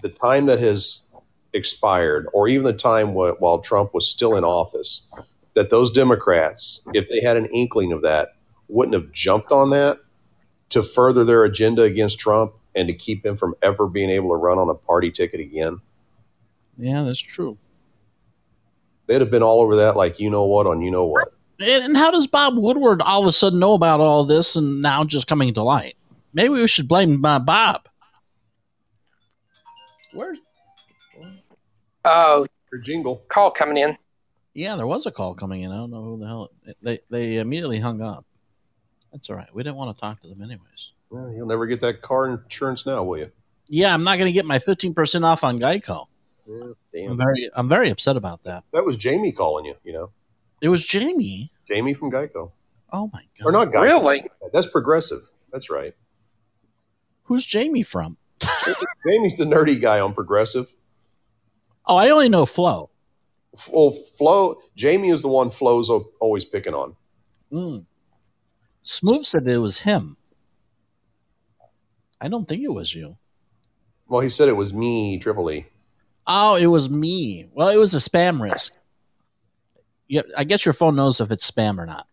the time that has expired, or even the time wh- while Trump was still in office, that those Democrats, if they had an inkling of that, wouldn't have jumped on that to further their agenda against Trump and to keep him from ever being able to run on a party ticket again. yeah, that's true. They'd have been all over that, like you know what on you know what. And, and how does Bob Woodward all of a sudden know about all this and now just coming to light? Maybe we should blame uh, Bob. Where's Oh, Your jingle. call coming in. Yeah, there was a call coming in. I don't know who the hell. They they immediately hung up. That's all right. We didn't want to talk to them anyways. Well, you'll never get that car insurance now, will you? Yeah, I'm not going to get my 15% off on Geico. Yeah, damn. I'm very I'm very upset about that. That was Jamie calling you. You know, It was Jamie. Jamie from Geico, Oh my god. or not Geico? Really? That's progressive. That's right. Who's Jamie from? Jamie's the nerdy guy on Progressive. Oh, I only know Flo. Well, Flo, Jamie is the one Flo's always picking on. Mm. Smooth said it was him. I don't think it was you. Well, he said it was me, Triple E. Oh, it was me. Well, it was a spam risk. Yeah, I guess your phone knows if it's spam or not.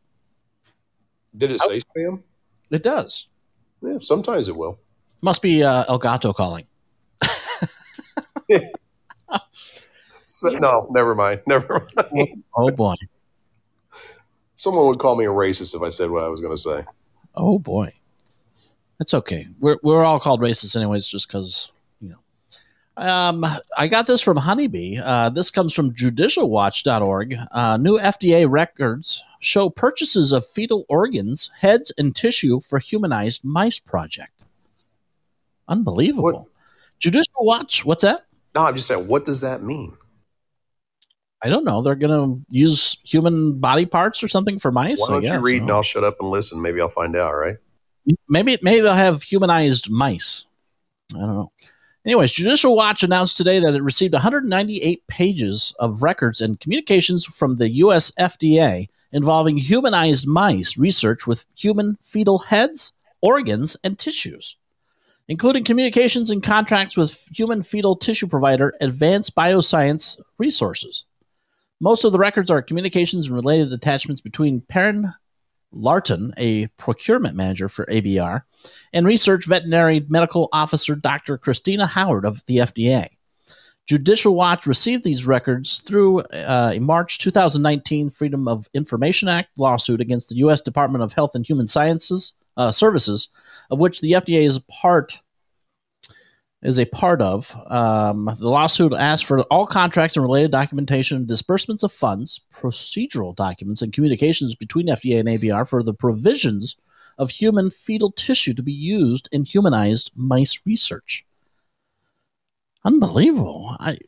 Did it say spam? It does. Yeah, sometimes it will. Must be uh, El Gato calling. <laughs> So, No, never mind. Never mind. Oh boy. Someone would call me a racist if I said what I was going to say. Oh boy. That's okay. We're we're all called racist anyways, just because you know. Um, I got this from Honeybee. Uh, this comes from JudicialWatch.org. Uh, new FDA records show purchases of fetal organs, heads, and tissue for humanized mice project. Unbelievable. Judicial Watch. What's that? No, I'm just saying, what does that mean? I don't know. They're going to use human body parts or something for mice. Why I don't you guess. read and I'll shut up and listen? Maybe I'll find out, right? Maybe maybe they'll have humanized mice. I don't know. Anyways, Judicial Watch announced today that it received 198 pages of records and communications from the U.S. FDA involving humanized mice research with human fetal heads, organs, and tissues, including communications and contracts with human fetal tissue provider Advanced Bioscience Resources. Most of the records are communications and related attachments between Perrin Larton, a procurement manager for ABR, and research veterinary medical officer Dr. Christina Howard of the FDA. Judicial Watch received these records through uh, a March 2019 Freedom of Information Act lawsuit against the U.S. Department of Health and Human Sciences uh, Services, of which the FDA is a part is a part of. Um, the lawsuit asks for all contracts and related documentation, disbursements of funds, procedural documents, and communications between FDA and ABR for the provisions of human fetal tissue to be used in humanized mice research. Unbelievable! I,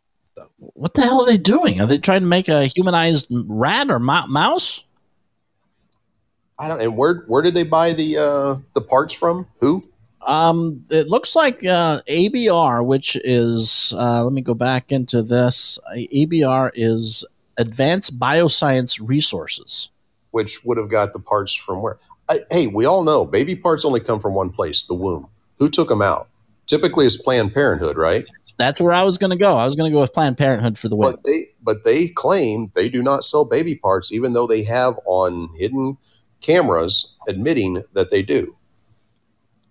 what the hell are they doing? Are they trying to make a humanized rat or mo- mouse? I don't. And where where did they buy the uh, the parts from? Who? Um, it looks like uh, ABR, which is uh, let me go back into this. ABR is Advanced Bioscience Resources. Which would have got the parts from where? I, hey, we all know baby parts only come from one place, the womb. Who took them out? Typically, it's Planned Parenthood, right? That's where I was going to go. I was going to go with Planned Parenthood for the win. But they but they claim they do not sell baby parts, even though they have on hidden cameras admitting that they do.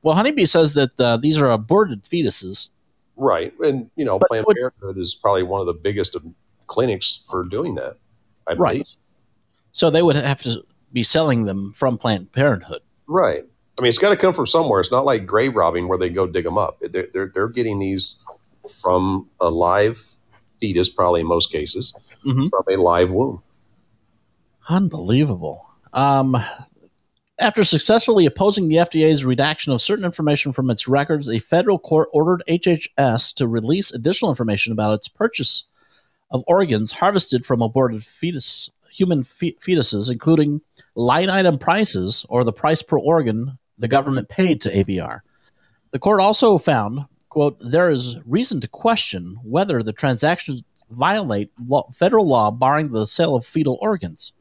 Well, Honeybee says that uh, these are aborted fetuses. Right, and you know, But Planned would- Parenthood is probably one of the biggest of clinics for doing that. I believe. Right. So they would have to be selling them from Planned Parenthood. Right. I mean, it's got to come from somewhere. It's not like grave robbing where they go dig them up. They're, they're, they're getting these from a live fetus, probably in most cases, Mhm. from a live womb. Unbelievable. Um, after successfully opposing the FDA's redaction of certain information from its records, a federal court ordered HHS to release additional information about its purchase of organs harvested from aborted fetus, human fe- fetuses, including line item prices or the price per organ the government paid to ABR. The court also found, quote, there is reason to question whether the transactions violate federal law barring the sale of fetal organs.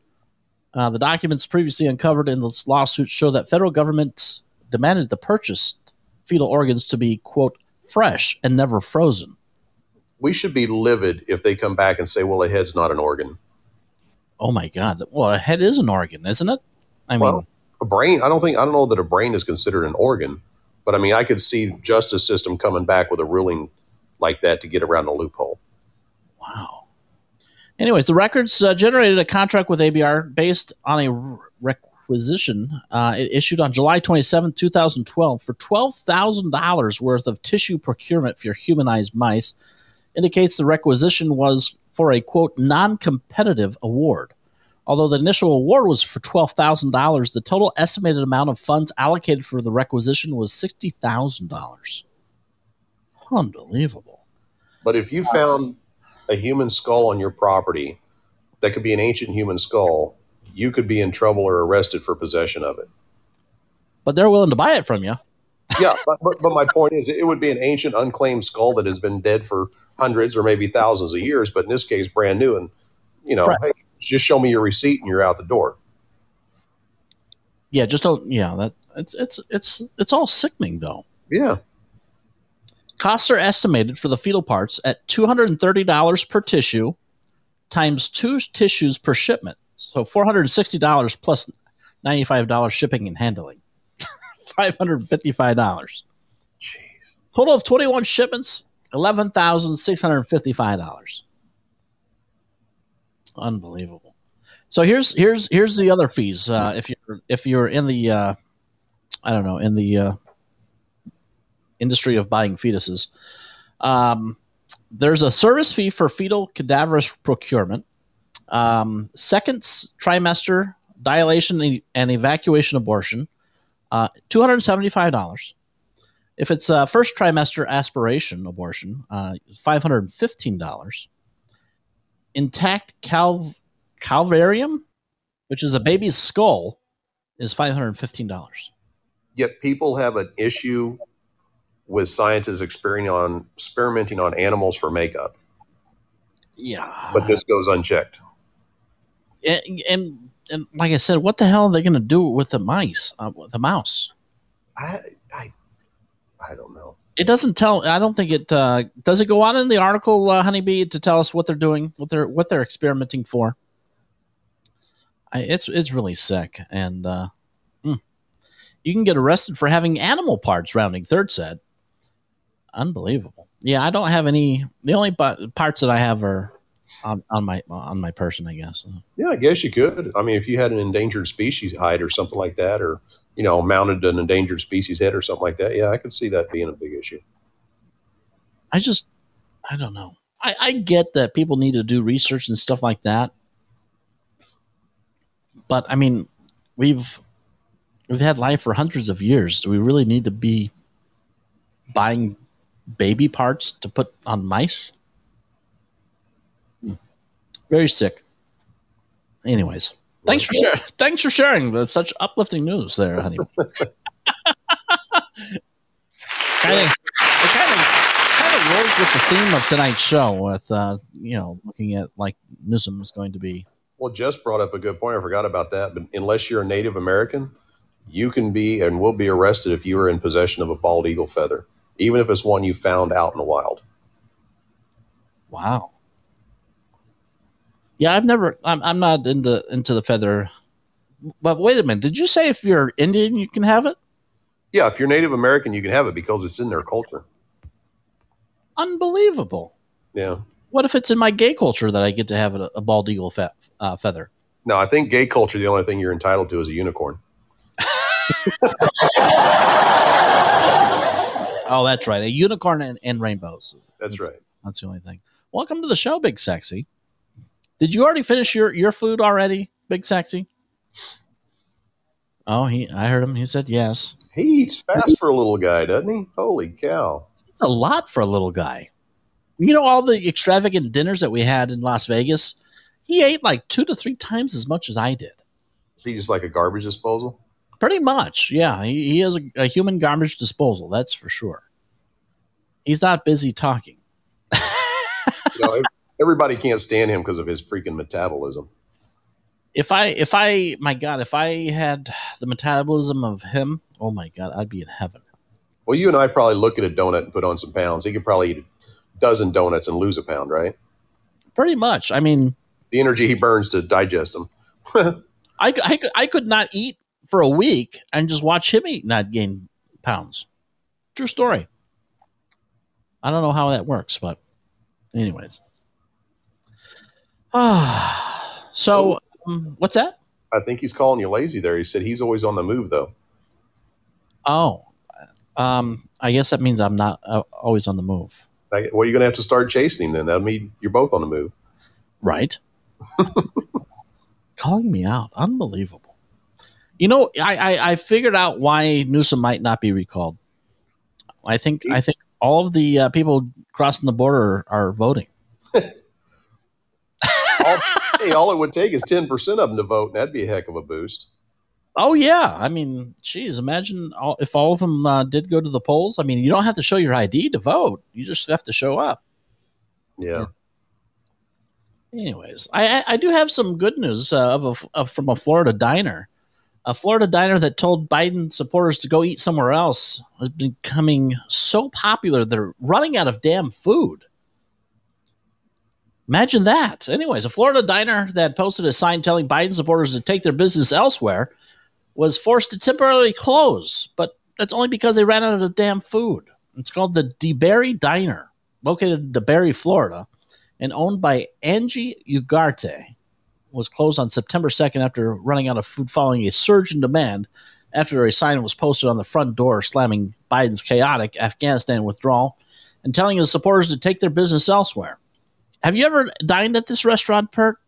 Uh, the documents previously uncovered in this lawsuit show that federal government demanded the purchased fetal organs to be, quote, fresh and never frozen. We should be livid if they come back and say, well, a head's not an organ. Oh my God. Well, a head is an organ, isn't it? I mean, well, a brain, I don't think, I don't know that a brain is considered an organ, but I mean, I could see justice system coming back with a ruling like that to get around the loophole. Anyways, the records uh, generated a contract with ABR based on a requisition uh, issued on July 27, 2012, for $12,000 worth of tissue procurement for humanized mice. Indicates the requisition was for a quote non competitive award. Although the initial award was for $12,000, the total estimated amount of funds allocated for the requisition was $60,000. Unbelievable. But if you found a human skull on your property that could be an ancient human skull, you could be in trouble or arrested for possession of it. But they're willing to buy it from you. <laughs> yeah, but, but but my point is, it would be an ancient, unclaimed skull that has been dead for hundreds or maybe thousands of years, but in this case, brand new. And you know, Right. hey, just show me your receipt and you're out the door. Yeah, just don't. Yeah, that it's it's it's it's all sickening though. Yeah. Costs are estimated for the fetal parts at two hundred and thirty dollars per tissue, times two tissues per shipment. So four hundred and sixty dollars plus ninety five dollars shipping and handling. <laughs> Five hundred and fifty five dollars. Total of twenty one shipments, eleven thousand six hundred and fifty five dollars. Unbelievable. So here's here's here's the other fees. Uh, if you're if you're in the uh, I don't know in the uh, industry of buying fetuses, um, there's a service fee for fetal cadaverous procurement, um, second trimester dilation and- evacuation abortion, uh, two hundred seventy five dollars. If it's a first trimester aspiration abortion, uh, five hundred fifteen dollars. Intact cal- calvarium, which is a baby's skull, is five hundred fifteen dollars. Yet people have an issue with scientists experimenting on experimenting on animals for makeup, Yeah, but this goes unchecked. and, and and like I said, what the hell are they going to do with the mice, uh, the mouse? I, I I don't know. It doesn't tell. I don't think it uh, does. It go on in the article, uh, Honeybee, to tell us what they're doing, what they're what they're experimenting for. I, it's it's really sick, and uh, hmm. you can get arrested for having animal parts rounding third set. Unbelievable. Yeah, I don't have any. The only pa- parts that I have are on, on my on my person, I guess. Yeah, I guess you could. I mean, if you had an endangered species hide or something like that, or you know, mounted an endangered species head or something like that, yeah, I could see that being a big issue. I just, I don't know. I, I get that people need to do research and stuff like that, but I mean, we've we've had life for hundreds of years. Do we really need to be buying baby parts to put on mice? Hmm. Very sick. Anyways, thanks for sharing. <laughs> Thanks for sharing That's such uplifting news, there, honey. <laughs> kind of, it kind of, kind of rolls with the theme of tonight's show. With uh, you know, looking at like Newsom is going to be. Well, Jess brought up a good point. I forgot about that. But unless you're a Native American, you can be and will be arrested if you are in possession of a bald eagle feather, even if it's one you found out in the wild. Wow. Yeah, I've never. I'm, I'm not into into the feather. But wait a minute. Did you say if you're Indian you can have it? Yeah, if you're Native American, you can have it because it's in their culture. Unbelievable. Yeah. What if it's in my gay culture that I get to have a, a bald eagle fe- uh, feather? No, I think gay culture, the only thing you're entitled to is a unicorn. <laughs> Oh, that's right. A unicorn and, and rainbows. That's right. That's the only thing. Welcome to the show, Big Sexy. Did you already finish your, your food already, Big Sexy? Oh, he. I heard him. He said yes. He eats fast for a little guy, doesn't he? Holy cow. It's a lot for a little guy. You know all the extravagant dinners that we had in Las Vegas. He ate like two to three times as much as I did. Is he just like a garbage disposal? Pretty much, yeah. He, he has a, a human garbage disposal. That's for sure. He's not busy talking. You know, everybody can't stand him because of his freaking metabolism. If I, if I, my God, if I had the metabolism of him, oh my God, I'd be in heaven. Well, you and I probably look at a donut and put on some pounds. He could probably eat a dozen donuts and lose a pound, right? Pretty much. I mean, The energy he burns to digest them. <laughs> I, I, I could not eat for a week and just watch him eat, not gain pounds. True story. I don't know how that works, but anyways. Ah, <sighs> so um, what's that? I think he's calling you lazy there. He said he's always on the move, though. Oh, um, I guess that means I'm not uh, always on the move, Like, well, you're going to have to start chasing him then. That'll mean you're both on the move. right? <laughs> Calling me out, unbelievable. You know, I, I I figured out why Newsom might not be recalled. I think I think all of the uh, people crossing the border are voting. All, hey, all it would take is 10% of them to vote, and that'd be a heck of a boost. Oh yeah, I mean, geez, imagine all, if all of them uh, did go to the polls. I mean, you don't have to show your ID to vote; you just have to show up. Yeah. Anyways, I I, I do have some good news uh, of, a, of from a Florida diner. A Florida diner that told Biden supporters to go eat somewhere else has been becoming so popular they're running out of damn food. Imagine that. Anyways, a Florida diner that posted a sign telling Biden supporters to take their business elsewhere was forced to temporarily close, but that's only because they ran out of damn food. It's called the DeBary Diner, located in DeBary, Florida, and owned by Angie Ugarte. Was closed on September 2nd after running out of food following a surge in demand after a sign was posted on the front door slamming Biden's chaotic Afghanistan withdrawal and telling his supporters to take their business elsewhere. Have you ever dined at this restaurant, Pert?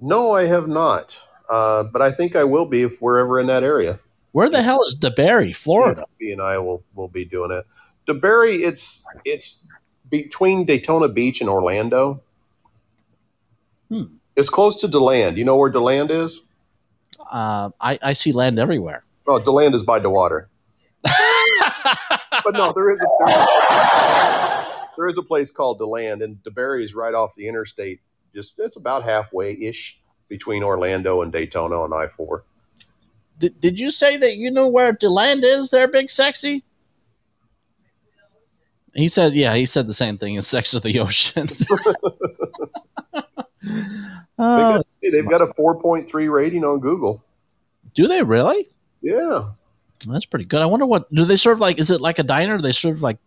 No, I have not. Uh, but I think I will be if we're ever in that area. Where the hell is DeBary, Florida? B and I will will be doing it. DeBary, it's it's between Daytona Beach and Orlando. Hmm. It's close to DeLand. You know where DeLand is? Uh, I, I see land everywhere. Oh, DeLand is by DeWater. but no, there is a there is a, there is a place called DeLand, and DeBary is right off the interstate. Just it's about halfway ish between Orlando and Daytona on I four. Did, did you say that you know where DeLand is there, Big Sexy? He said, yeah, he said the same thing in Sex of the Ocean. <laughs> They Oh, got, they've got a four point three rating on Google. do they really? Yeah, That's pretty good. I wonder what do they serve like? Is it like a diner? Do they serve like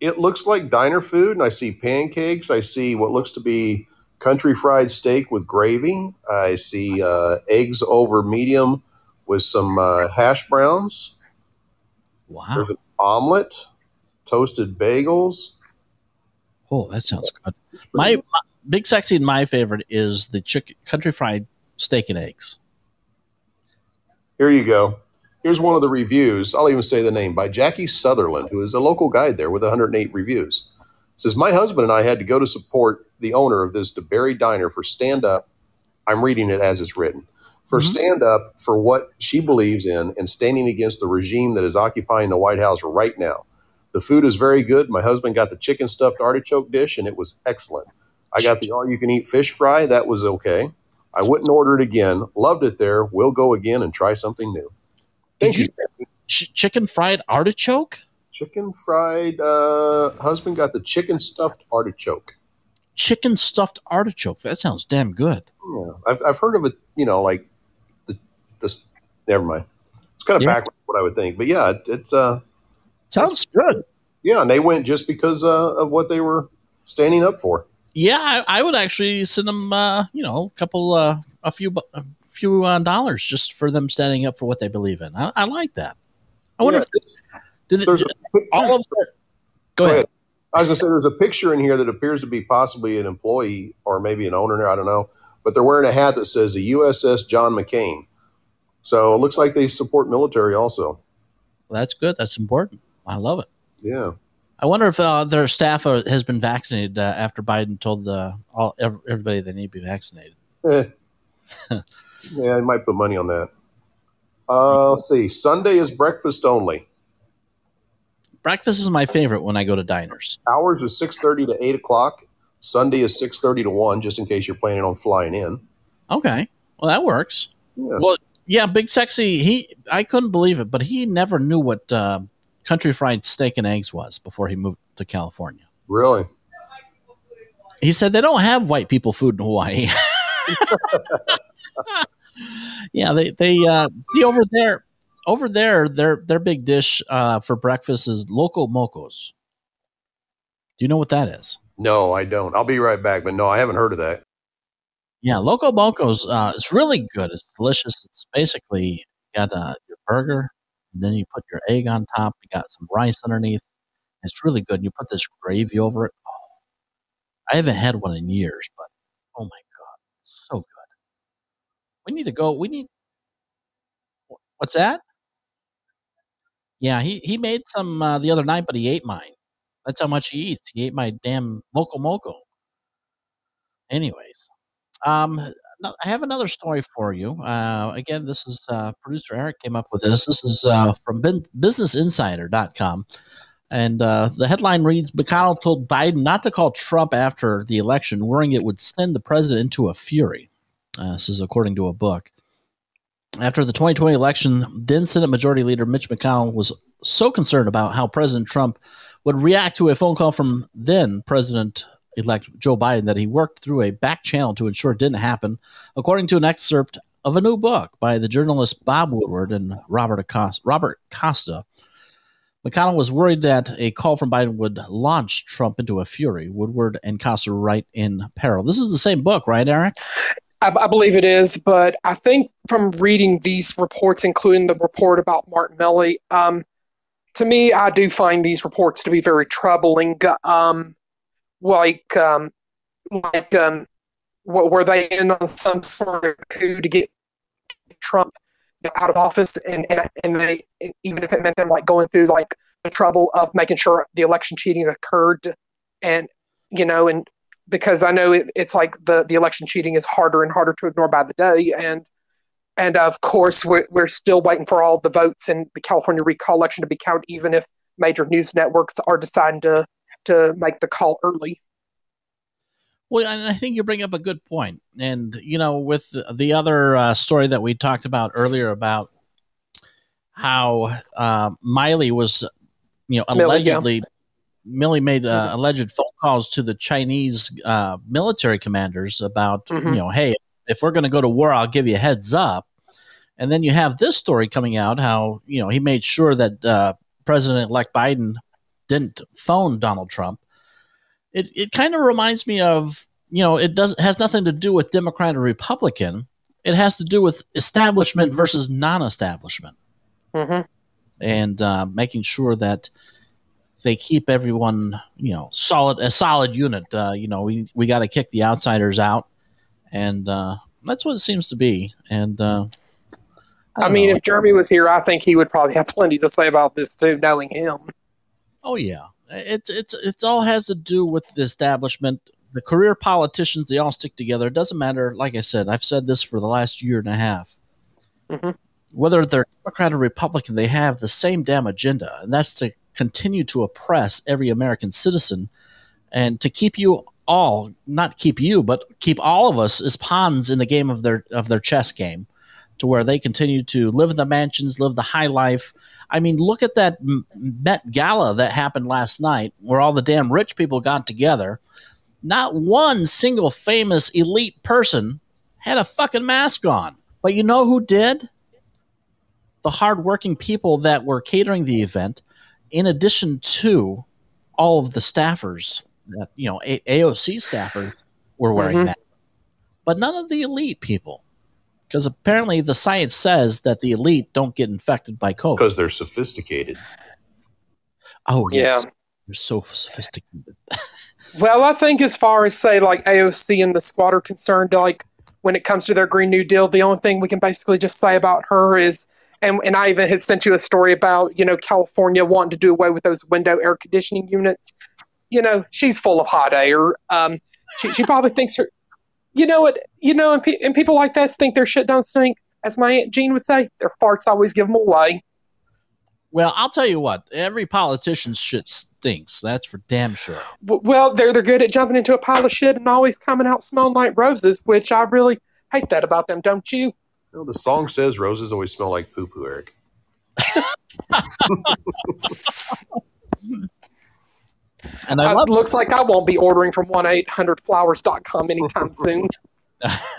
it looks like diner food, and I see pancakes. I see what looks to be country fried steak with gravy. I see uh, eggs over medium with some uh, hash browns. wow? There's an omelet, toasted bagels. Oh, that sounds good. My, my Big Sexy and my favorite is the chicken country fried steak and eggs. Here you go. Here's one of the reviews. I'll even say the name by Jackie Sutherland, who is a local guide there with 108 reviews. It says my husband and I had to go to support the owner of this DeBary Diner for stand up. I'm reading it as it's written. For mm-hmm. stand up for what she believes in and standing against the regime that is occupying the White House right now. The food is very good. My husband got the chicken stuffed artichoke dish and it was excellent. I got the all you can eat fish fry. That was okay. I wouldn't order it again. Loved it there. We'll go again and try something new. Thank you. Ch- chicken fried artichoke? Chicken fried. Uh, husband got the chicken stuffed artichoke. Chicken stuffed artichoke. That sounds damn good. Yeah, I've, I've heard of it. You know, like the this. Never mind. It's kind of Yeah. backwards what I would think, but yeah, it, it's uh sounds good. Yeah, and they went just because uh, of what they were standing up for. Yeah, I, I would actually send them, uh, you know, a couple, uh, a few, a few uh, dollars just for them standing up for what they believe in. I, I like that. I wonder Yeah, if it's, did it, did all of their, go ahead. I was gonna say there's a picture in here that appears to be possibly an employee or maybe an owner. I don't know, but they're wearing a hat that says the USS John McCain. So it looks like they support military also. That's good. That's important. I love it. Yeah. I wonder if uh, their staff are, has been vaccinated uh, after Biden told uh, all everybody they need to be vaccinated. Eh. <laughs> yeah, I might put money on that. Uh, let's see. Sunday is breakfast only. Breakfast is my favorite when I go to diners. Hours is six thirty to eight o'clock. Sunday is six thirty to one, just in case you're planning on flying in. Okay, well that works. Yeah. Well, yeah, Big Sexy. He, I couldn't believe it, but he never knew what uh, country fried steak and eggs was before he moved to California. Really? He said they don't have white people food in Hawaii. <laughs> yeah, they they uh, see over there. Over there, their their big dish uh, for breakfast is loco mocos. Do you know what that is? No, I don't. I'll be right back, but no, I haven't heard of that. Yeah, Loco Mocos. Uh, it's really good. It's delicious. It's basically got uh, your burger, then you put your egg on top. You got some rice underneath. It's really good. You put this gravy over it. Oh, I haven't had one in years, but oh my god, so good. We need to go. We need. What's that? Yeah, he he made some uh, the other night, but he ate mine. That's how much he eats. He ate my damn Loco Moco. Anyways, um, I have another story for you. Uh, again, this is uh, producer Eric came up with this. This is uh, from bin- BusinessInsider.com. And uh, the headline reads McConnell told Biden not to call Trump after the election, worrying it would send the president into a fury. Uh, this is according to a book. After the 2020 election, then Senate Majority Leader Mitch McConnell was so concerned about how President Trump would react to a phone call from then President elect Joe Biden that he worked through a back channel to ensure it didn't happen, according to an excerpt of a new book by the journalists Bob Woodward and Robert Acosta. Robert Costa. McConnell was worried that a call from Biden would launch Trump into a fury. Woodward and Costa write in peril. This is the same book, right, Eric? I, believe it is, but I think from reading these reports, including the report about Martin Milley, um, to me, I do find these reports to be very troubling. Um, like, um, like, um, what were they in on some sort of coup to get Trump out of office, and and, and they even if it meant them like going through like the trouble of making sure the election cheating occurred, and you know, and because I know it, it's like the the election cheating is harder and harder to ignore by the day, and and of course we're we're still waiting for all the votes in the California recall election to be counted, even if major news networks are deciding to to make the call early. Well, and I think you bring up a good point. And, you know, with the, the other uh, story that we talked about earlier about how uh, Miley was, you know, Milley, yeah. allegedly, Milley made uh, alleged phone calls to the Chinese uh, military commanders about, Mhm. you know, hey, if we're going to go to war, I'll give you a heads up. And then you have this story coming out how, you know, he made sure that uh, President elect Biden didn't phone Donald Trump it, it kind of reminds me of you know it does has nothing to do with democrat or republican. It has to do with establishment versus non-establishment. Mm-hmm. and uh, making sure that they keep everyone you know solid a solid unit. Uh, you know we, we got to kick the outsiders out. And uh, that's what it seems to be. And uh, I, mean, if Jeremy was here, I think he would probably have <laughs> plenty to say about this too, knowing him. Oh yeah, it's it's it's all has to do with the establishment. The career politicians, they all stick together. It doesn't matter. Like I said, I've said this for the last year and a half. Mhm. Whether they're Democrat or Republican, they have the same damn agenda, and that's to continue to oppress every American citizen and to keep you all not keep you, but keep all of us as pawns in the game of their of their chess game to where they continue to live in the mansions, live the high life. I mean, look at that Met Gala that happened last night where all the damn rich people got together. Not one single famous elite person had a fucking mask on. But you know who did? The hardworking people that were catering the event, in addition to all of the staffers, that, you know, A- AOC staffers were wearing Mhm. masks. But none of the elite people because apparently the science says that the elite don't get infected by COVID. because they're sophisticated. Oh yes, Yeah. they're so sophisticated. <laughs> Well, I think as far as say like AOC and the squad are concerned, like when it comes to their Green New Deal, the only thing we can basically just say about her is, and and I even had sent you a story about you know California wanting to do away with those window air conditioning units. You know, she's full of hot air. Um, she she probably thinks her. You know what? You know, and, pe- and people like that think their shit don't stink. As my aunt Jean would say, their farts always give them away. Well, I'll tell you what, every politician's shit stinks. That's for damn sure. W- Well, they're they're good at jumping into a pile of shit and always coming out smelling like roses, which I really hate that about them, don't you? You know, the song says roses always smell like poo poo, Eric. <laughs> And I Uh, love looks like I won't be ordering from one eight hundred flowers.com anytime <laughs> soon. <laughs>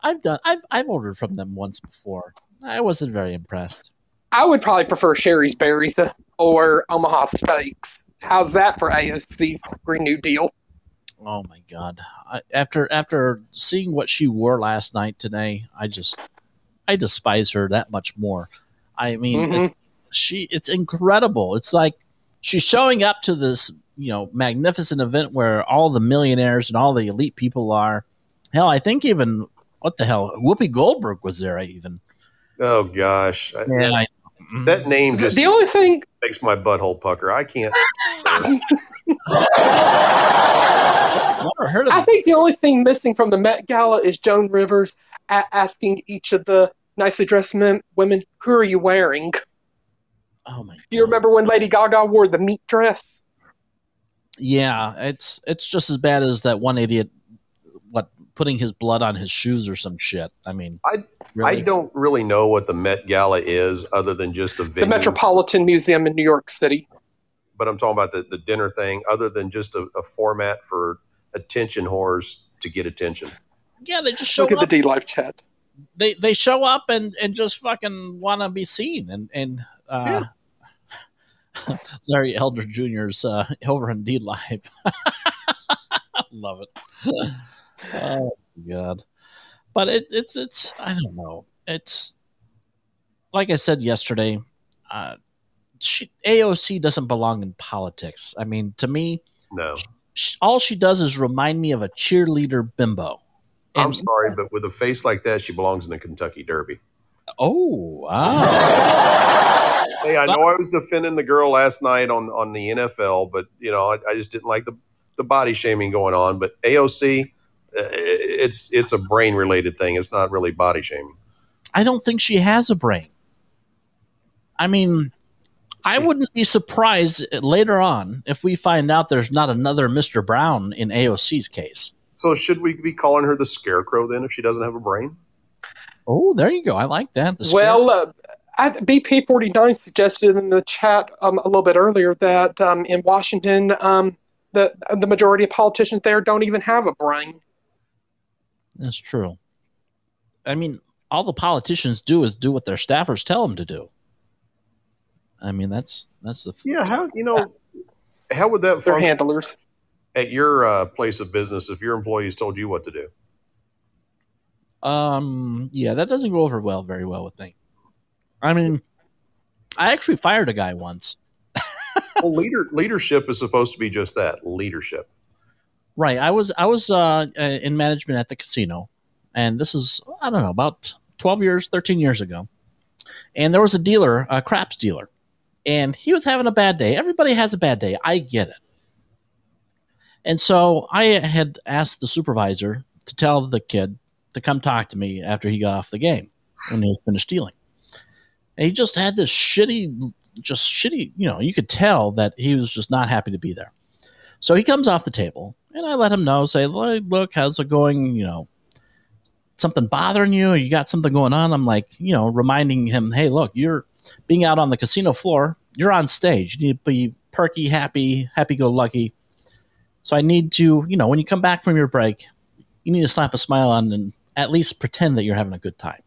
I've done. I've I've ordered from them once before. I wasn't very impressed. I would probably prefer Shari's Berries or Omaha Steaks. How's that for AOC's Green New Deal? Oh my god! I, after after seeing what she wore last night today, I just I despise her that much more. I mean, Mhm. it's, she it's incredible. It's like she's showing up to this you know magnificent event where all the millionaires and all the elite people are. Hell, I think even what the hell, Whoopi Goldberg was there. I even Oh gosh, I- yeah, I, that name just The only thing makes my butthole pucker. I can't. <laughs> Never heard of I think the only thing missing from the Met Gala is Joan Rivers a- asking each of the nicely dressed men, women, "Who are you wearing?" Oh my! Do you remember when Lady Gaga wore the meat dress? Yeah, it's it's just as bad as that one idiot. What putting his blood on his shoes or some shit. I mean, I I don't really know what the Met Gala is, other than just a video. The. Metropolitan Museum in New York City. but I'm talking about the, the dinner thing, other than just a, a format for attention whores to get attention. yeah, they just show Look at the up. DLive chat. they they show up and and just fucking want to be seen and and uh <laughs> Larry Elder Jr.'s uh, over in DLive. Love it. Oh god. But it, it's it's I don't know. It's like I said yesterday. Uh, she, AOC doesn't belong in politics. I mean, to me, No, sh all she does is remind me of a cheerleader bimbo. I'm sorry, but with a face like that, she belongs in the Kentucky Derby. Oh wow! <laughs> Hey, I know I was defending the girl last night on on the NFL, but you know, I, I just didn't like the the body shaming going on. But AOC, uh, it's it's a brain related thing. It's not really body shaming. I don't think she has a brain. I mean, I wouldn't be surprised later on if we find out there's not another Mr. Brown in AOC's case. So should we be calling her the scarecrow then if she doesn't have a brain? Oh, there you go. I like that. The Well, uh, I, BP49 suggested in the chat um, a little bit earlier that um, in Washington, um, the the majority of politicians there don't even have a brain. That's true. I mean, all the politicians do is do what their staffers tell them to do. I mean, that's that's the Yeah, how you know how would that They're function handlers. at your uh, place of business if your employees told you what to do? Um, yeah, that doesn't go over well, very well with me. I mean, I actually fired a guy once. <laughs> well, leader leadership is supposed to be just that leadership. Right. I was I was uh, uh, in management at the casino, and this is I don't know about twelve years, thirteen years ago, and there was a dealer, a craps dealer, and he was having a bad day. Everybody has a bad day. I get it. And so I had asked the supervisor to tell the kid to come talk to me after he got off the game when he was finished dealing. And he just had this shitty, just shitty, you know, you could tell that he was just not happy to be there. So he comes off the table, and I let him know, say, "Look, how's it going? You know, something bothering you? You got something going on?" I'm like, you know, reminding him, "Hey, look, you're being out on the casino floor. You're on stage. You need to be perky, happy, happy-go-lucky. So I need to, you know, when you come back from your break, you need to slap a smile on and at least pretend that you're having a good time."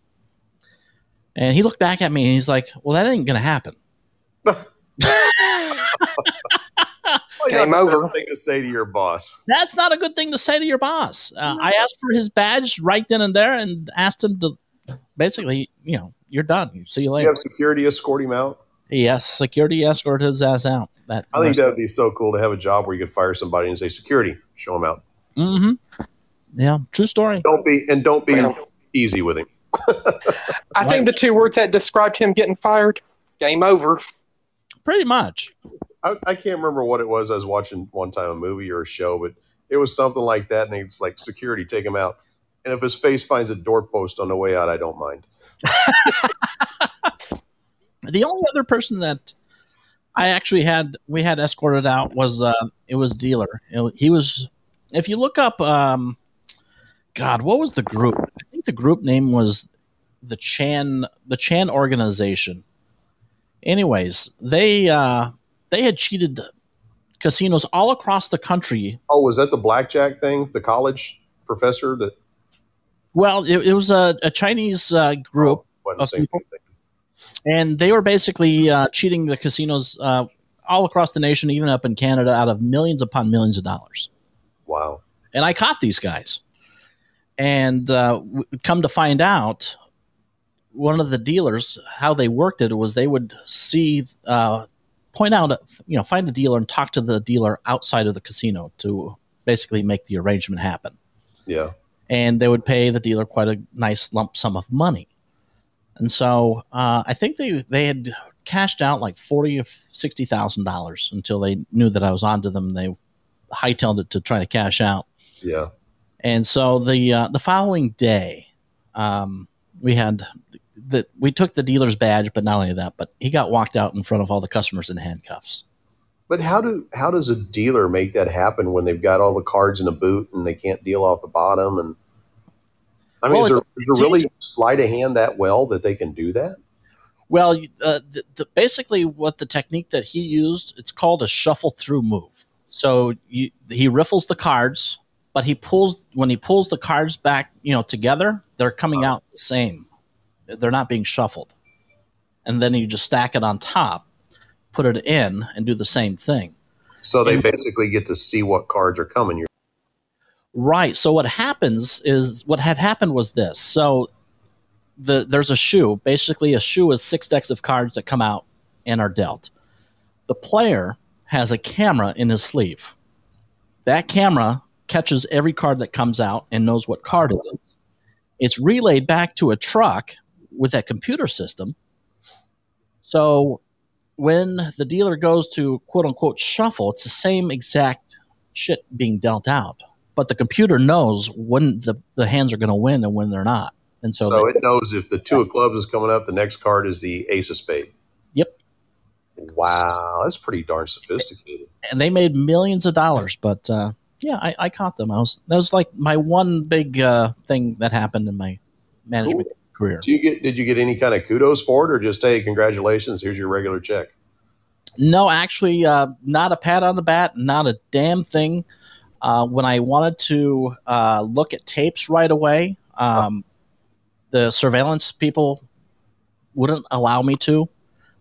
And he looked back at me and he's like, "Well, that ain't gonna happen." Well, <laughs> you Game got the over. best thing to say to your boss. That's not a good thing to say to your boss. Uh, I asked for his badge right then and there, and asked him to basically, you know, you're done. See you You later. have security escort him out. Yes, security escort his ass out. That I think that would be so cool to have a job where you could fire somebody and say, "Security, show him out." Mm-hmm. Yeah, true story. Don't be and don't be easy with him. I think the two words that described him getting fired: game over. Pretty much. I, I can't remember what it was. I was watching one time a movie or a show, but it was something like that, and it's like security, take him out. And if his face finds a doorpost on the way out, I don't mind. <laughs> The only other person that I actually had we had escorted out was uh it was dealer. It- he was if you look up um God, what was the group? Think the group name was the Chan the Chan organization. Anyways, they uh they had cheated casinos all across the country. Oh, was that the blackjack thing? The college professor that Well, it, it was a, a Chinese uh, group wasn't of same people, and they were basically uh, cheating the casinos uh, all across the nation, even up in Canada, out of millions upon millions of dollars. Wow. And I caught these guys, and uh, come to find out, one of the dealers how they worked it was they would see uh, point out you know find a dealer and talk to the dealer outside of the casino to basically make the arrangement happen Yeah. and they would pay the dealer quite a nice lump sum of money. And so uh, I think they they had cashed out like forty or sixty thousand dollars until they knew that I was onto them. They hightailed it to try to cash out. Yeah. And so the uh, the following day, um, we had the we took the dealer's badge, but not only that, but he got walked out in front of all the customers in handcuffs. But how do how does a dealer make that happen when they've got all the cards in a boot and they can't deal off the bottom? And I mean, Well, is there, it- is there really sleight of hand that well that they can do that? Well, uh, the, the, basically, what the technique that he used, it's called a shuffle through move. So you, he riffles the cards, but he pulls when he pulls the cards back, you know, together, they're coming out the same. They're not being shuffled, and then you just stack it on top, put it in, and do the same thing. So they basically get to see what cards are coming. Right. So what happens is what had happened was this. So the there's a shoe. Basically, a shoe is six decks of cards that come out and are dealt. The player has a camera in his sleeve. That camera catches every card that comes out and knows what card it is. It's relayed back to a truck with that computer system. So when the dealer goes to quote unquote shuffle, it's the same exact shit being dealt out. But the computer knows when the, the hands are going to win and when they're not. And so, so they- it knows if the two of clubs is coming up, the next card is the ace of spade. Yep. Wow, that's pretty darn sophisticated. and they made millions of dollars. But uh, yeah, I, I caught them. I was that was like my one big uh, thing that happened in my management career. Do you get? Did you get any kind of kudos for it, or just hey, congratulations, here's your regular check? No, actually, uh, not a pat on the back, not a damn thing. Uh, when I wanted to uh, look at tapes right away, um, the surveillance people wouldn't allow me to.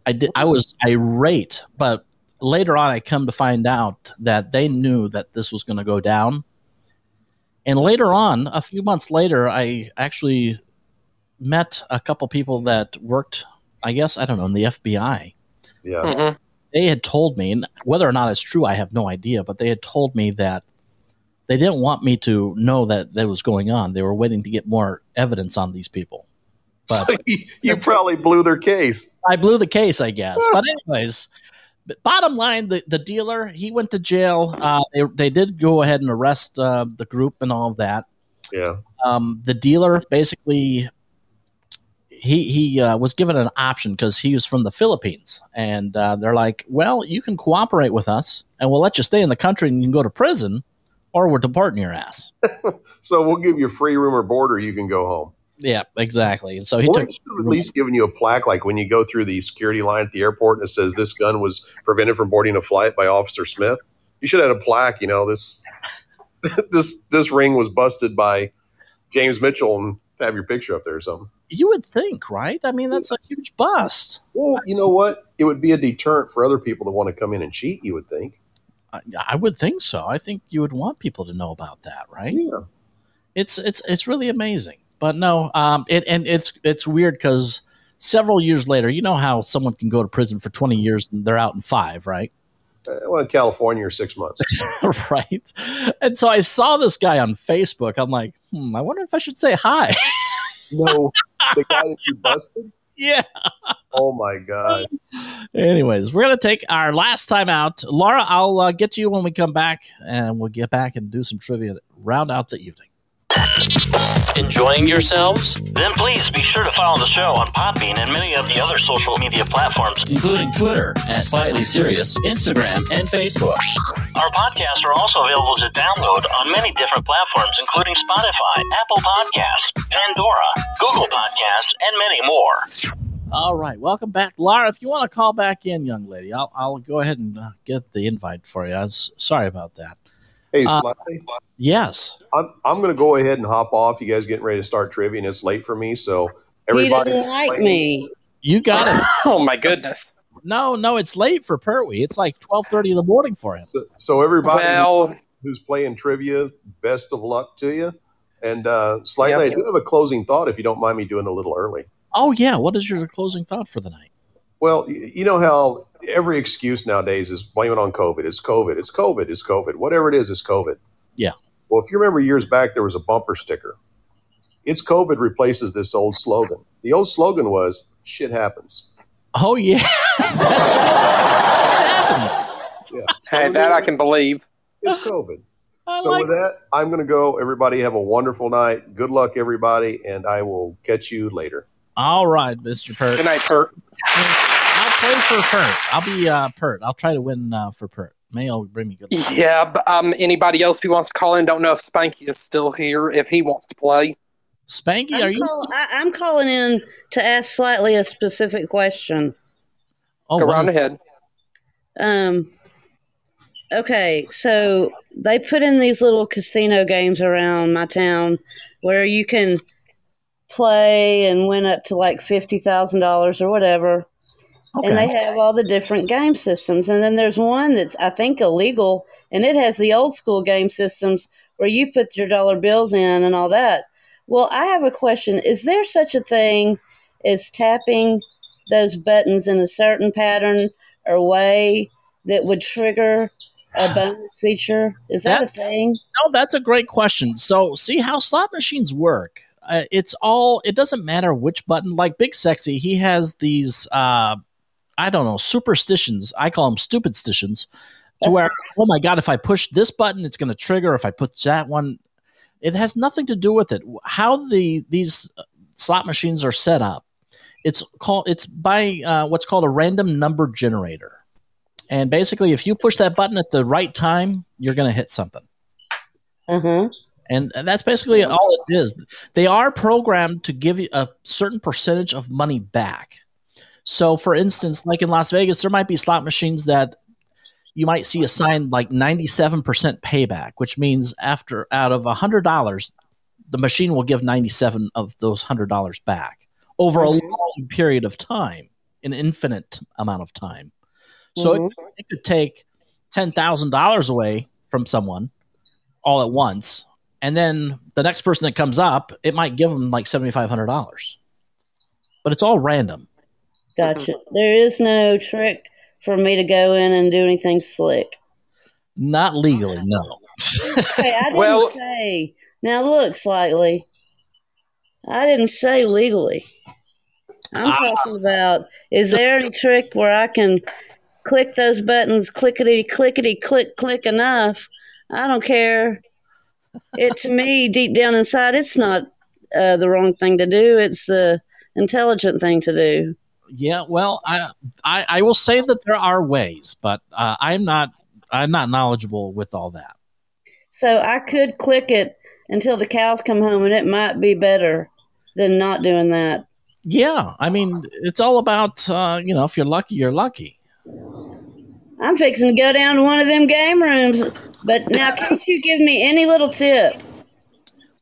I did. I was irate, but later on, I come to find out that they knew that this was going to go down. And later on, a few months later, I actually met a couple people that worked. I guess I don't know in the FBI Yeah. Mm-hmm. they had told me, and whether or not it's true, I have no idea, but they had told me that they didn't want me to know that that was going on. They were waiting to get more evidence on these people. But <laughs> you probably blew their case. I blew the case, I guess. <laughs> but anyways, but bottom line, the, the dealer he went to jail. Uh, they they did go ahead and arrest uh, the group and all of that. Yeah. Um, the dealer basically he he uh, was given an option because he was from the Philippines, and uh, they're like, "Well, you can cooperate with us, and we'll let you stay in the country, and you can go to prison, or we're deporting your ass." <laughs> So we'll give you free room or board, or you can go home. Yeah, exactly. And so he took should have at least given you a plaque, like when you go through the security line at the airport, and it says this gun was prevented from boarding a flight by Officer Smith. You should have had a plaque. You know this <laughs> this this ring was busted by James Mitchell, and have your picture up there or something. you would think, right? I mean, that's a huge bust. Well, you know what? It would be a deterrent for other people to want to come in and cheat. You would think. I, I would think so. I think you would want people to know about that, right? Yeah. It's it's it's really amazing. But no, um, it and it's it's weird because several years later, you know how someone can go to prison for twenty years and they're out in five, right? Uh, well, in California, or six months. <laughs> right. And so I saw this guy on Facebook. I'm like, hmm, I wonder if I should say hi. <laughs> no, the guy that you busted. Yeah. Oh my god. Anyways, we're gonna take our last time out. Laura, I'll uh, get to you when we come back, and we'll get back and do some trivia, round out the evening. Enjoying yourselves? Then please be sure to follow the show on Podbean and many of the other social media platforms. Including Twitter at Slightly Serious, Instagram, and Facebook. Our podcasts are also available to download on many different platforms, including Spotify, Apple Podcasts, Pandora, Google Podcasts, and many more. All right, welcome back, Laura. If you want to call back in, young lady, I'll I'll go ahead and uh, get the invite for you. I was sorry about that. Hey, Uh, Yes. I'm, I'm going to go ahead and hop off. You guys getting ready to start trivia, and it's late for me. So everybody, didn't like me. You got it. <laughs> oh my goodness. No, no, it's late for Pertwee. It's like twelve thirty in the morning for him. So, so everybody Well- who's playing trivia, best of luck to you. And uh, slightly, Yep. I do have a closing thought. If you don't mind me doing a little early. Oh yeah, what is your closing thought for the night? Well, you know how every excuse nowadays is blame it on COVID. It's COVID. It's COVID. It's COVID. Whatever it is, it's COVID. Yeah. Well, if you remember years back, there was a bumper sticker. It's COVID replaces this old slogan. The old slogan was "Shit happens." Oh yeah, <laughs> Hey, that I can believe. It's COVID. I so like with that, I'm going to go. Everybody have a wonderful night. Good luck, everybody, and I will catch you later. All right, Mr. Pert. Good night, Pert. I'll play for Pert. I'll be uh, Pert. I'll try to win uh, for Pert. May will bring me good luck. Yeah, but, um, anybody else who wants to call in? Don't know if Spanky is still here. If he wants to play, Spanky, I'm, call- I, I'm calling in to ask slightly a specific question. Oh, go right ahead. Um. Okay, so they put in these little casino games around my town where you can play and went up to like fifty thousand dollars or whatever. And they have all the different game systems. And then there's one that's I think illegal and it has the old school game systems where you put your dollar bills in and all that. Well, I have a question. Is there such a thing as tapping those buttons in a certain pattern or way that would trigger a <sighs> bonus feature? Is that, a thing? No, that's a great question. So, see how slot machines work. Uh, it's all. It doesn't matter which button. Like Big Sexy, he has these. Uh, I don't know superstitions. I call them stupid stitions. To where, oh my god, if I push this button, it's going to trigger. If I push that one, it has nothing to do with it. How the these slot machines are set up. It's called. It's by uh, what's called a random number generator. And basically, if you push that button at the right time, you're going to hit something. Uh-huh. And that's basically all it is. They are programmed to give you a certain percentage of money back. So, for instance, like in Las Vegas, there might be slot machines that you might see a sign like 97% payback, which means after out of $100, the machine will give 97 of those $100 back over a long period of time, an infinite amount of time. So it, it could take $10,000 away from someone all at once. And then the next person that comes up, it might give them like $7,500. But it's all random. Gotcha. There is no trick for me to go in and do anything slick. Not legally, no. Hey, I didn't Well- say. Now look, slightly. I didn't say legally. I'm Ah. talking about. Is there any trick where I can click those buttons, clickety clickety click click enough? I don't care. It to me, deep down inside, it's not uh, the wrong thing to do. It's the intelligent thing to do. Yeah, well, I, I I will say that there are ways, but uh, I'm not I'm not knowledgeable with all that. So I could click it until the cows come home, and it might be better than not doing that. Yeah, I mean, it's all about uh, you know, if you're lucky, you're lucky. I'm fixing to go down to one of them game rooms, but now can't you give me any little tip?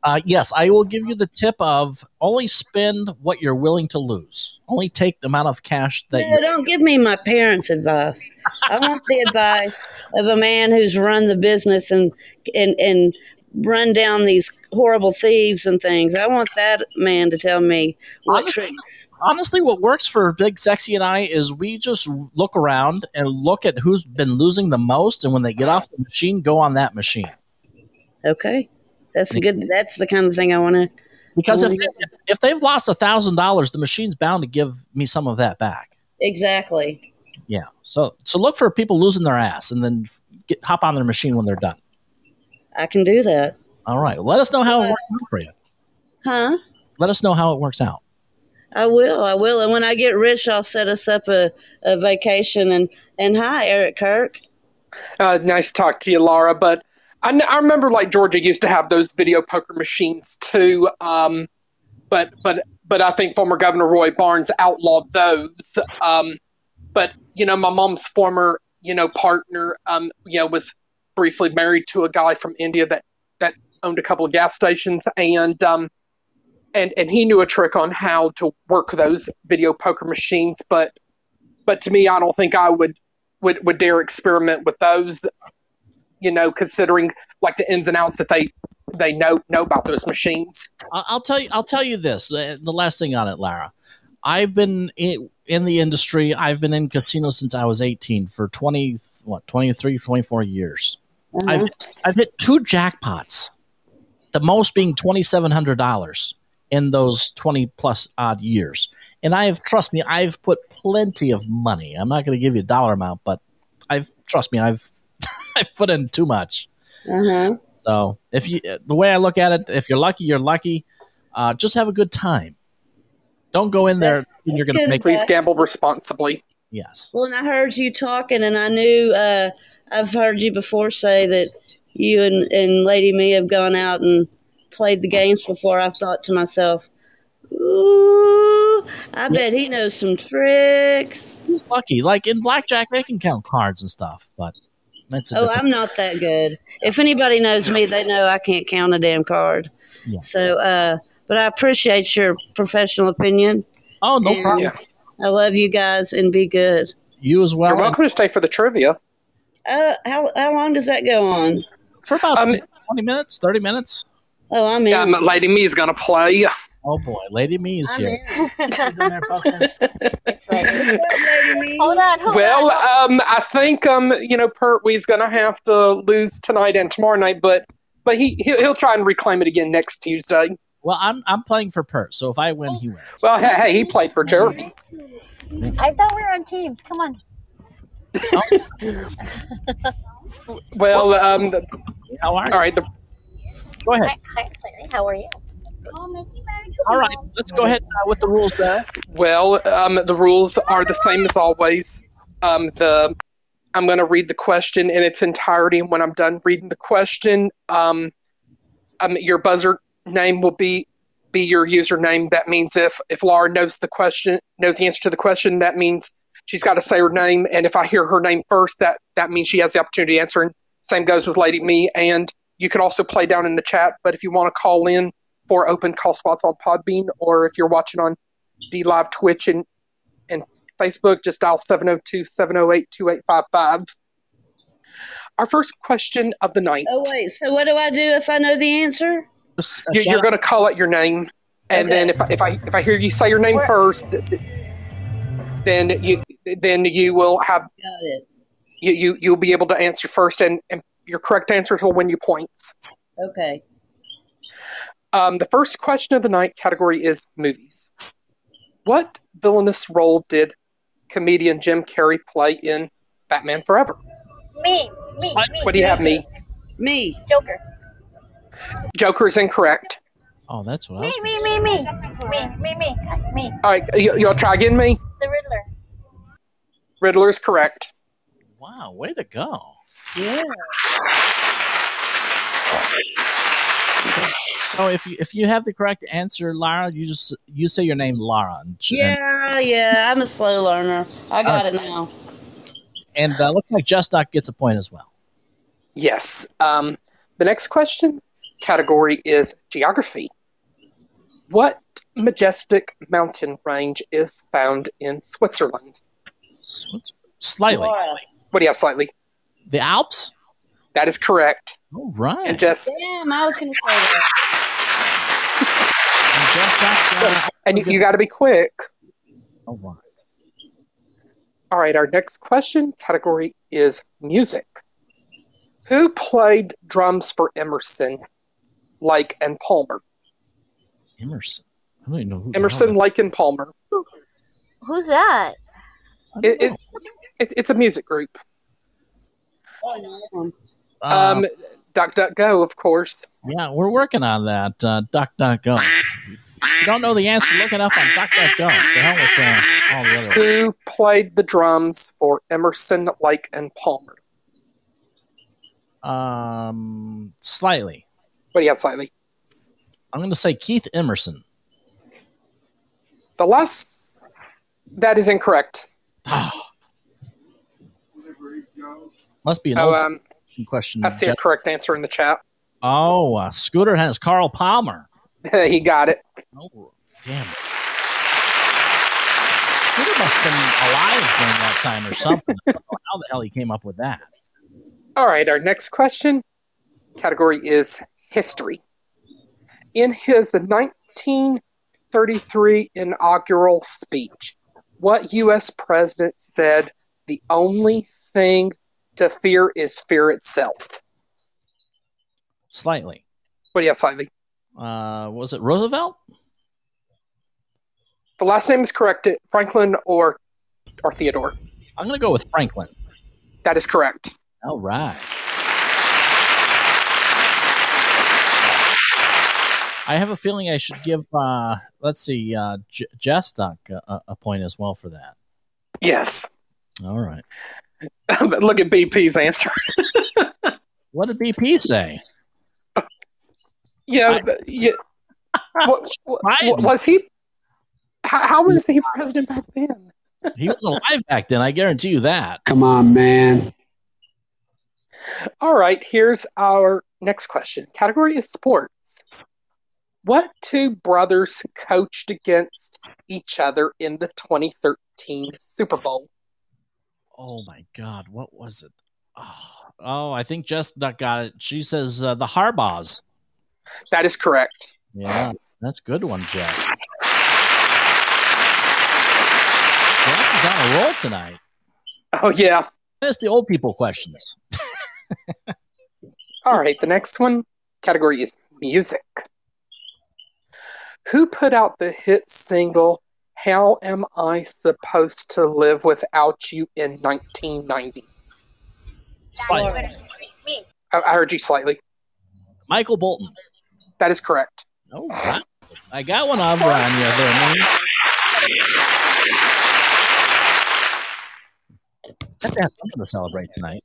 Uh, yes, I will give you the tip of only spend what you're willing to lose. Only take the amount of cash that No, you. don't give me my parents' advice. I want the <laughs> advice of a man who's run the business and and and run down these horrible thieves and things. I want that man to tell me what tricks. Honestly, what works for Big Sexy and I is we just look around and look at who's been losing the most, and when they get off the machine, go on that machine. Okay, that's a good. That's the kind of thing I want to. Because if, if, if they've lost a thousand dollars, the machine's bound to give me some of that back. exactly. Yeah. So so look for people losing their ass, and then get, hop on their machine when they're done. I can do that. All right. Let us know how it works out for you. Huh? Let us know how it works out. I will. I will. And when I get rich, I'll set us up a, a vacation. And and hi, Eric Kirk. Uh, nice to talk to you, Laura. But I, I remember like Georgia used to have those video poker machines too. Um, but but but I think former Governor Roy Barnes outlawed those. Um, but you know, my mom's former you know partner, um, you know, was briefly married to a guy from India that that owned a couple of gas stations, and um, and and he knew a trick on how to work those video poker machines. But but to me, I don't think I would would would dare experiment with those. You know, considering like the ins and outs that they they know know about those machines. I'll tell you. I'll tell you this. uh, The last thing on it, Lara. I've been in, in the industry. I've been in casinos since I was 18 for 20 what 23 24 years. I've I've hit two jackpots. The most being twenty seven hundred dollars in those 20 plus odd years. And I've, trust me, I've put plenty of money. I'm not going to give you a dollar amount, but I've, trust me, I've, <laughs> I've put in too much. Uh-huh. So if you, the way I look at it, if you're lucky, you're lucky. Uh, just have a good time. Don't go in there thinking you're going to make. Please gamble responsibly. Yes. Well, and I heard you talking, and I knew uh, I've heard you before say that you and, and Lady Me have gone out and played the games before. I've thought to myself, ooh, I bet he knows some tricks. He's lucky. Like in blackjack, they can count cards and stuff, but that's Oh, different- I'm not that good. If anybody knows me, they know I can't count a damn card. Yeah. So, uh, but I appreciate your professional opinion. Oh, no And problem. I love you guys and be good. You as well. You're welcome to stay for the trivia. Uh, how how long does that go on? For about Um, 20 minutes, 30 minutes. Oh, I'm in. Um, Lady Me is going to play. Oh boy, Lady Me is I'm here. in. <laughs> Hold on, hold Well, on. um, I think um, you know, Pertwee's going to have to lose tonight and tomorrow night, but but he he'll, he'll try and reclaim it again next Tuesday. Well, I'm I'm playing for Pert, so if I win, he wins. Well, hey, hey he played for Jeremy. I thought we were on teams. Come on. <laughs> Well, um, How are you? all right. The, Go ahead. Hi, hi, How are you? All right, let's go ahead uh, with the rules there. well, um, the rules are the same as always. Um, the I'm going to read the question in its entirety, and when I'm done reading the question, um, um, your buzzer name will be be your username. That means if if Laura knows the question, knows the answer to the question, that means she's got to say her name. And if I hear her name first, that that means she has the opportunity to answer. And same goes with Lady Me. And you can also play down in the chat. But if you want to call in for open call spots on Podbean, or if you're watching on DLive Twitch and and Facebook, just dial 702-708-2855. Our first question of the night. Oh wait, so what do I do if I know the answer? You, shout you're going to call out your name, and then if I, if I if I hear you say your name Where- first, th- th- then you then you will have Got it. you, you you'll be able to answer first, and, and your correct answers will win you points. Okay. Um, the first question of the night category is movies. What villainous role did comedian Jim Carrey play in Batman Forever? Me, me, What- me. What do you have, me? Me. Joker. Joker is incorrect. Oh, that's what I Me, was me, gonna me, me, me, me, me, me. All right, you, you'll try again, me. The Riddler. Riddler is correct. Wow, way to go. Yeah. So if you if you have the correct answer, Lara, you just you say your name, Lara, and, Yeah, yeah. I'm a slow learner. I got it now. and uh, looks like Just Doc gets a point as well. Yes. Um, the next question category is geography. What majestic mountain range is found in Switzerland? Switzerland. Slightly, Laura. What do you have slightly? the Alps. That is correct. All right. And just Damn, I was gonna say that. And Just Doc. Uh, and you, you got to be quick. all right. All right, our next question category is music. Who played drums for Emerson, Lake, and Palmer? Emerson. I don't even know who. Emerson, hell Lake, and Palmer. Who's that? That- It, it, it, it's a music group. Uh, Um, DuckDuckGo, of course. yeah, we're working on that. Uh, DuckDuckGo. You don't know the answer, look it up on DuckDuckGo. The hell with uh, all the other. Who played the drums for Emerson, Lake, and Palmer? Um, slightly. What do you have slightly? I'm going to say Keith Emerson. The last. That is incorrect. <sighs> Must be an Oh, um, question. I see a correct answer in the chat. Oh, uh, Scooter has Carl Palmer. <laughs> he got it. Oh, damn it. Scooter must have been alive during that time or something. I don't know how the hell he came up with that. All right, our next question category is history. In his 1933 inaugural speech, what U.S. president said the only thing to fear is fear itself? Slightly. What do you have slightly? Uh, was it Roosevelt? The last name is correct. Franklin or or Theodore. I'm going to go with Franklin. That is correct. All right. I have a feeling I should give, uh, let's see, uh, J- Jestock a, a point as well for that. Yes. All right. <laughs> Look at BP's answer. <laughs> What did BP say? Yeah, but- yeah. What, what- <laughs> what- was he? How, how was he president back then? He was alive back then. I guarantee you that. Come on, man. All right, here's our next question. Category is sports. What two brothers coached against each other in the 2013 Super Bowl? Oh my God, what was it? Oh, oh I think Jess got it. She says uh, the Harbaughs. That is correct. Yeah, that's a good one, Jess. Jess is on a roll tonight. Oh yeah. That's the old people questions. <laughs> All right, the next one category is music. Who put out the hit single How Am I Supposed to Live Without You in 1990? Slightly. I, I heard you slightly. Michael Bolton. That is correct. Oh, wow. I got one over on you there, man. Got to have something to celebrate tonight.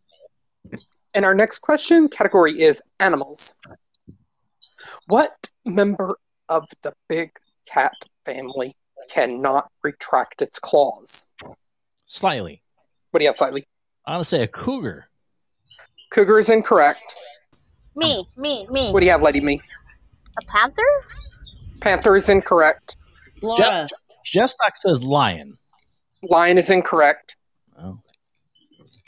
And our next question category is animals. What member of the big cat family cannot retract its claws? Slightly. What do you have, slightly? I want to say a cougar. Cougar is incorrect. Me. Me. Me. What do you have, Lady Me? A panther? Panther is incorrect. Jess, Jestock says lion. Lion is incorrect. Oh.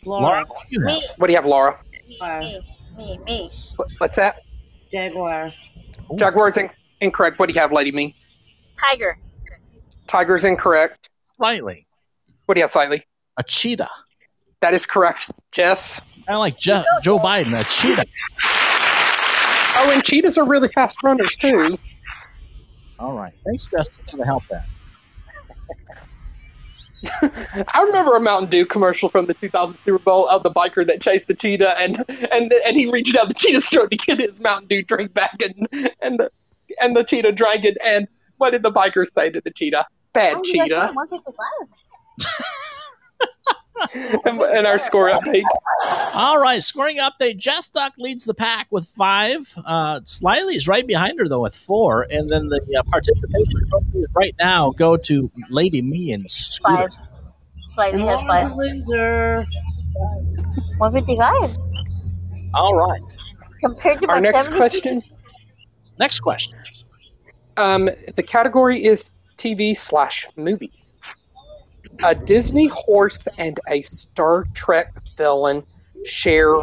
Laura, what do you have? Me. What do you have, Laura? Me. Me. Me. What- What's that? Jaguar. Jaguar is in- incorrect. What do you have, Lady Me? Tiger. Tiger is incorrect. Slightly. What do you have, slightly? A cheetah. That is correct. Jess. I like Je- Joe Biden, a cheetah. Oh, and cheetahs are really fast runners, too. All right. Thanks, Justin, for the help there. <laughs> I remember a Mountain Dew commercial from the 2000 Super Bowl of the biker that chased the cheetah, and and and he reached out the cheetah's throat to get his Mountain Dew drink back, and and the and the cheetah drank it. And what did the biker say to the cheetah? Bad Oh, cheetah. <laughs> And, and our score update. All right, scoring update. Jestock leads the pack with five. Uh, Slightly is right behind her, though, with four. And then the uh, participation trophies right now go to Lady Me and Scooter. Five. Slightly has Laura's five. a loser. 155. All right. Compared to Our my next question. Next question. Um, the category is TV slash movies. A Disney horse and a Star Trek villain share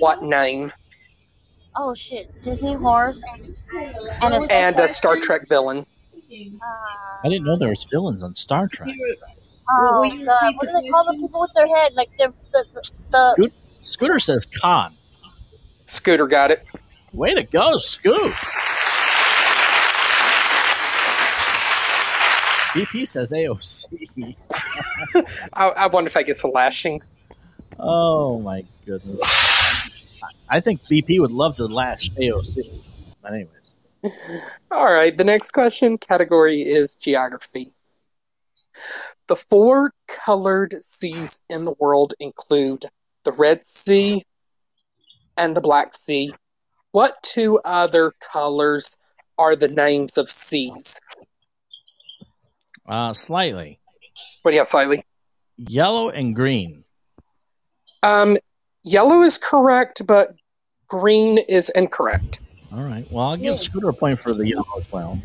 what name? Oh shit! Disney horse and a And a Star Trek villain. I didn't know there was villains on Star Trek. Oh, the, what do they call the people with their head? Like the the the, the Scooter says Khan. Scooter got it. Way to go, Scoop. BP says AOC. <laughs> I, I wonder if I get a lashing. Oh my goodness. I think BP would love to lash AOC. But anyways. <laughs> All right, the next question category is geography. The four colored seas in the world include the Red Sea and the Black Sea. What two other colors are the names of seas? Uh, slightly. What do you have, slightly? Yellow and green. Um, yellow is correct, but green is incorrect. All right. Well, I'll give Scooter a point for the yellow as well.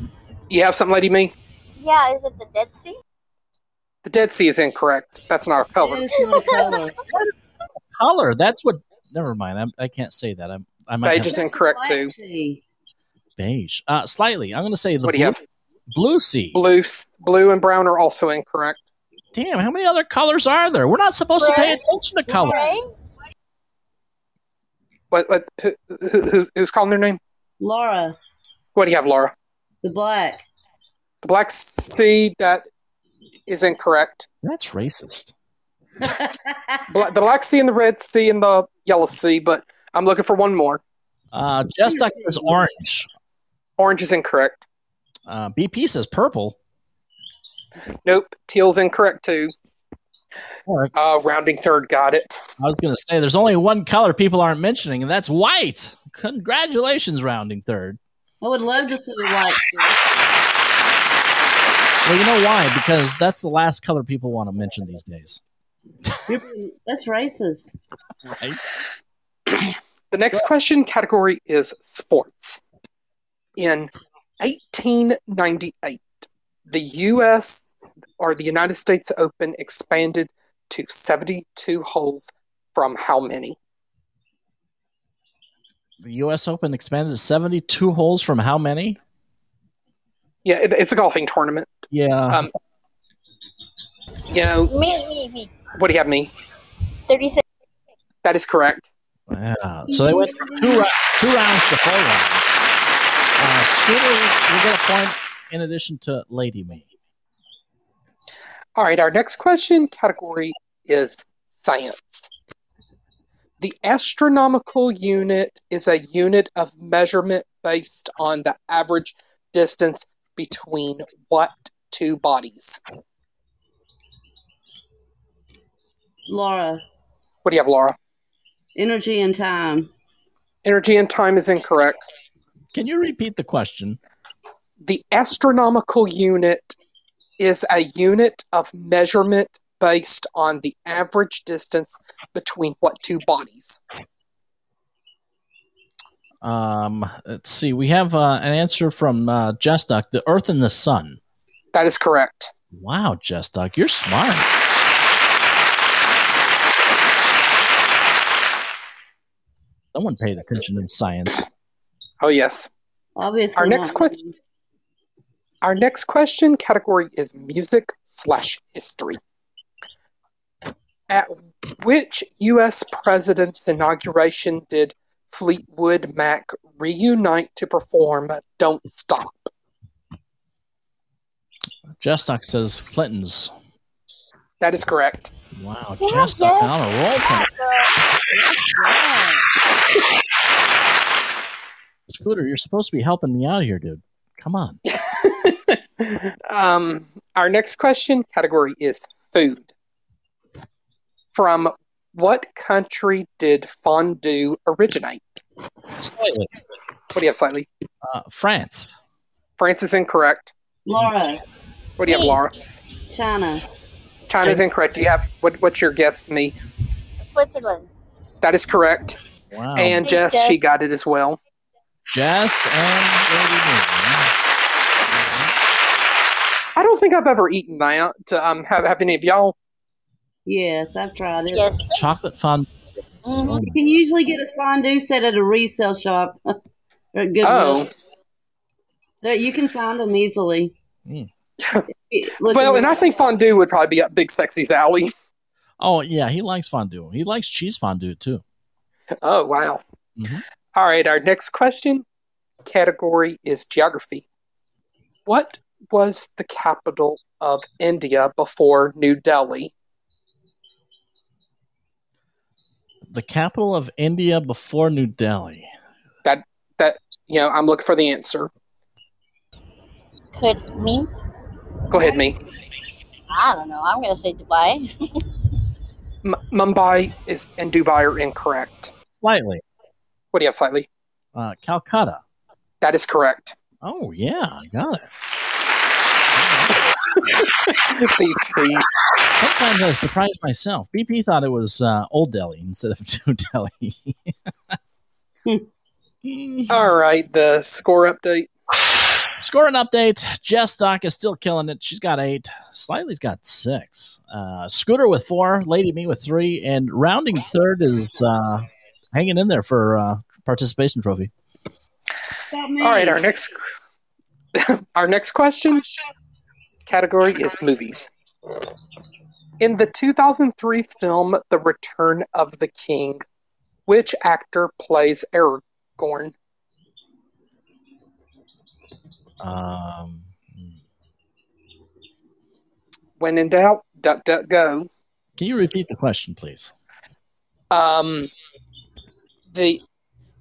You have something, Lady Me? yeah, is it the Dead Sea? The Dead Sea is incorrect. That's not a color. Not a color. Color. That's what. Never mind. I'm, I can't say that. I'm, I might Beige have is incorrect too. Beige. Uh, slightly. I'm going to say the What do you blue, have? blue sea. Blue, blue, and brown are also incorrect. Damn, how many other colors are there? We're not supposed to pay attention to color. Gray? What? What? Who, who, who, who's calling their name? Laura. What do you have, Laura? The black. The Black Sea, that is incorrect. That's racist. <laughs> Bla- the Black Sea and the Red Sea and the Yellow Sea, but I'm looking for one more. Uh, Just Duck says orange. Orange is incorrect. Uh, BP says purple. Nope. Teal's incorrect too. Uh, rounding third got it. I was going to say there's only one color people aren't mentioning, and that's white. Congratulations, rounding third. I would love to see the white. Well, you know why? Because that's the last color people want to mention these days. That's racist. <laughs> Right? The next question category is sports. In 1898, the U.S. or the United States Open expanded to 72 holes from how many? The U.S. Open expanded to 72 holes from how many? Yeah, it, it's a golfing tournament. Yeah. Um, you know, Me, me, me. what do you have, me? 36. That is correct. Yeah. So they went two, ra- two rounds to four rounds. Uh, Scooter will get a point in addition to Lady Me. All right, our next question category is science. The astronomical unit is a unit of measurement based on the average distance between what two bodies? Laura, What do you have, Laura? Energy and time. Energy and time is incorrect. Can you repeat the question? The astronomical unit is a unit of measurement based on the average distance between what two bodies? Um, let's see. We have uh, an answer from uh, Jestock. The Earth and the Sun. That is correct. Wow, Jestock, you're smart. Someone paid attention in science. Oh yes. Obviously. Our next question. Our next question category is music slash history. At which U.S. president's inauguration did Fleetwood Mac reunite to perform "Don't Stop"? Jestock says Clinton's. That is correct. Wow, Jestock on a roll. tonight. <laughs> Scooter, you're supposed to be helping me out here, dude. Come on. <laughs> Um, our next question category is food. From what country did fondue originate? Slightly. What do you have, slightly? Uh, France. France is incorrect. Laura, What do you have, Laura? China. China's incorrect. Do you have what? What's your guess, me? Switzerland. That is correct. Wow. And Thanks, Jess, she got it as well. Jess and I don't think I've ever eaten that. Um, have, have any of y'all? Yes, I've tried it. Yes. Chocolate fondue. Mhm. You can usually get a fondue set at a resale shop. or at Goodwill. Oh, There, you can find them easily. Mm. <laughs> Look well, and I think fondue would probably be up Big Sexy's alley. <laughs> Oh yeah, he likes fondue. He likes cheese fondue too. Oh, wow. Mhm. All right, our next question category is geography. What was the capital of India before New Delhi? The capital of India before New Delhi. That that you know, I'm looking for the answer. Could me? Go ahead, me. I don't know. I'm gonna say Dubai. M- Mumbai is and Dubai are incorrect. Slightly. What do you have, slightly? Uh, Calcutta. That is correct. Oh yeah, I got it. <laughs> BP. Sometimes I surprise myself. BP thought it was uh, Old Delhi instead of <laughs> New Delhi. All right, the score update. Scoring update. Jess Stock is still killing it. She's got eight. Slightly's got six. Uh, Scooter with four. Lady Me with three. And rounding third is uh, hanging in there for uh, participation trophy. All right, our next <laughs> our next question category is movies. In the 2003 film The Return of the King, which actor plays Aragorn? Um, when in doubt, duck, duck, go. Can you repeat the question, please? Um, the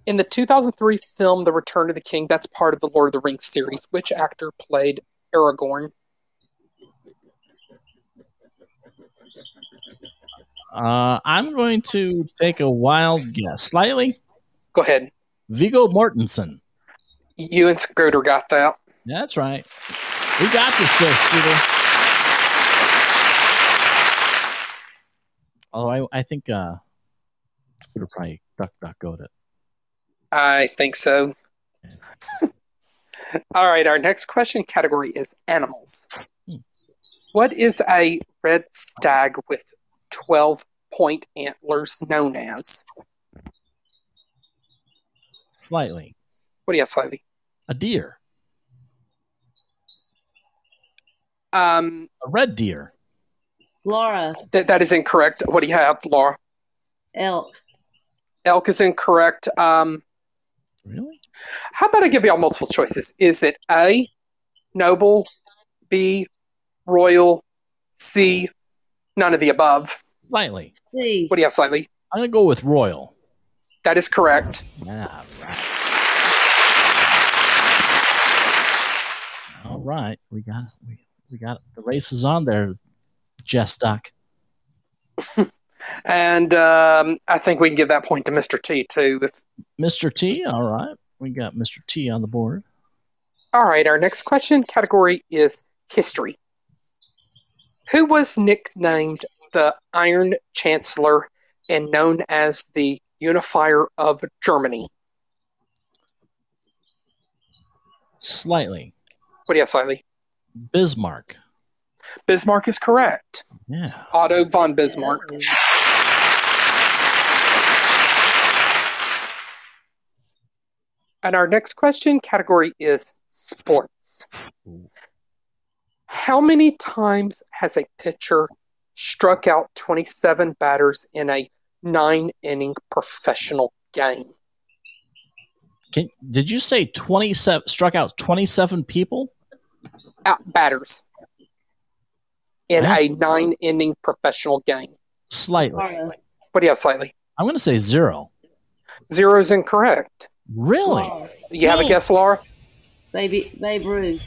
in the 2003 film The Return of the King, that's part of the Lord of the Rings series. Which actor played Aragorn? Uh, I'm going to take a wild guess. Slightly. Go ahead. Viggo Mortensen. You and Scooter got that. That's right. We got this though, Scooter. Although I, I think uh, Scooter probably DuckDuckGo it. I think so. <laughs> All right, our next question category is animals. What is a red stag with 12 point antlers known as? Slightly. What do you have, slightly? A deer. Um, A red deer. Laura, that, that is incorrect. What do you have, Laura? elk. Elk is incorrect. Um, really? How about I give y'all multiple choices? Is it A, noble, B, royal, C, none of the above? Slightly. C. What do you have, slightly? I'm going to go with royal. That is correct. Yeah, right. All right, we got we, we got the race is on there, Jess Duck. <laughs> And um, I think we can give that point to Mr. T, too. If, Mr. T. All right, we got Mr. T on the board. all right, our next question category is history. Who was nicknamed the Iron Chancellor and known as the Unifier of Germany? Slightly. What do you have, slightly? Bismarck. Bismarck is correct. Yeah. Otto von Bismarck. And our next question category is sports. How many times has a pitcher struck out 27 batters in a nine inning professional game? Can, did you say 27 struck out 27 people? Out batters in a nine inning professional game. Slightly. What do you have, slightly? I'm going to say zero. Zero is incorrect. Really? You have a guess, Laura? Baby, Babe Ruth.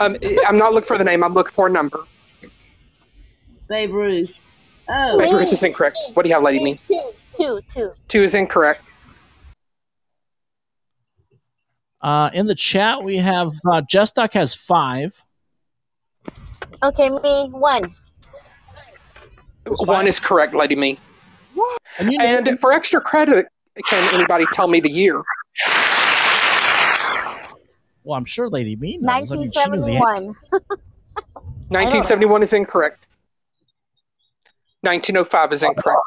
Um, I'm not looking for the name. I'm looking for a number. Babe Ruth. Oh. Babe Ruth is incorrect. What do you have, Lady Me? Two, two, two. Two is incorrect. Uh, in the chat, we have uh, Jess Duck has five. Okay, me one. One is correct, Lady Me. And, you and for extra credit, can anybody tell me the year? Well, I'm sure Lady Me knows. I mean, she knew the 1971. 1971 <laughs> is incorrect. 1905 is incorrect.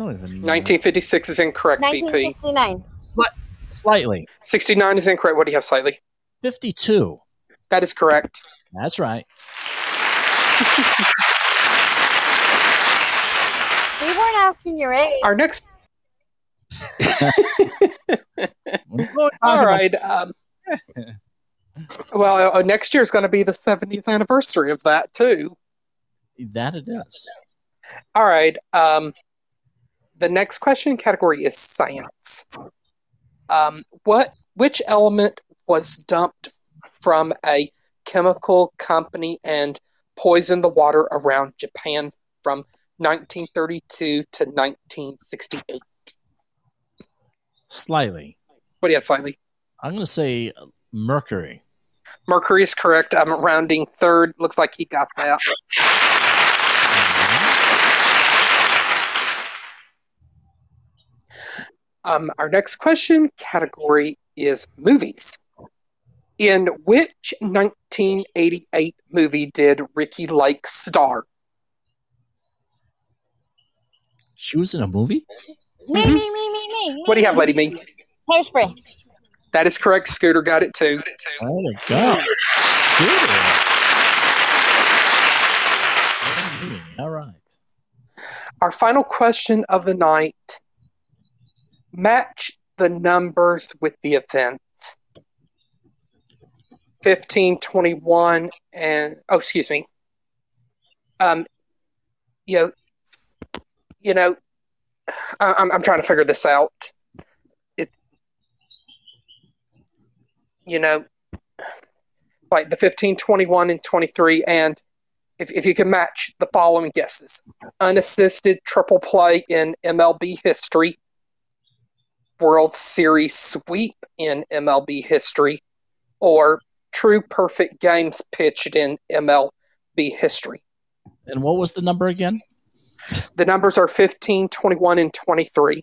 Rounding third. I don't even know. 1956 is incorrect, BP. 1969. Slightly. 69 is incorrect. What do you have, slightly? 52. That is correct. That's right. We weren't asking your age. Our next. <laughs> All right. Um, well, uh, next year is going to be the 70th anniversary of that, too. That it is. All right. Um, the next question category is science. Um, what which element was dumped from a chemical company and poisoned the water around Japan from 1932 to 1968? Slightly. What do you have, slightly? I'm going to say mercury. Mercury is correct. I'm rounding third. Looks like he got that. Um, our next question category is movies. In which 1988 movie did Ricki Lake star? She was in a movie? Me, me, me, me, me. What do you have, Lady Me? Hairspray. That is correct. Scooter got it too. Oh my god. Scooter. All right. Our final question of the night match the numbers with the events. 15, 21, and oh, excuse me. Um, you know, you know, I, I'm I'm trying to figure this out. It, you know, like the 15, 21, and 23, and if, if you can match the following guesses unassisted triple play in MLB history, World Series sweep in MLB history, or true perfect games pitched in MLB history. And what was the number again? The numbers are 15, 21, and 23.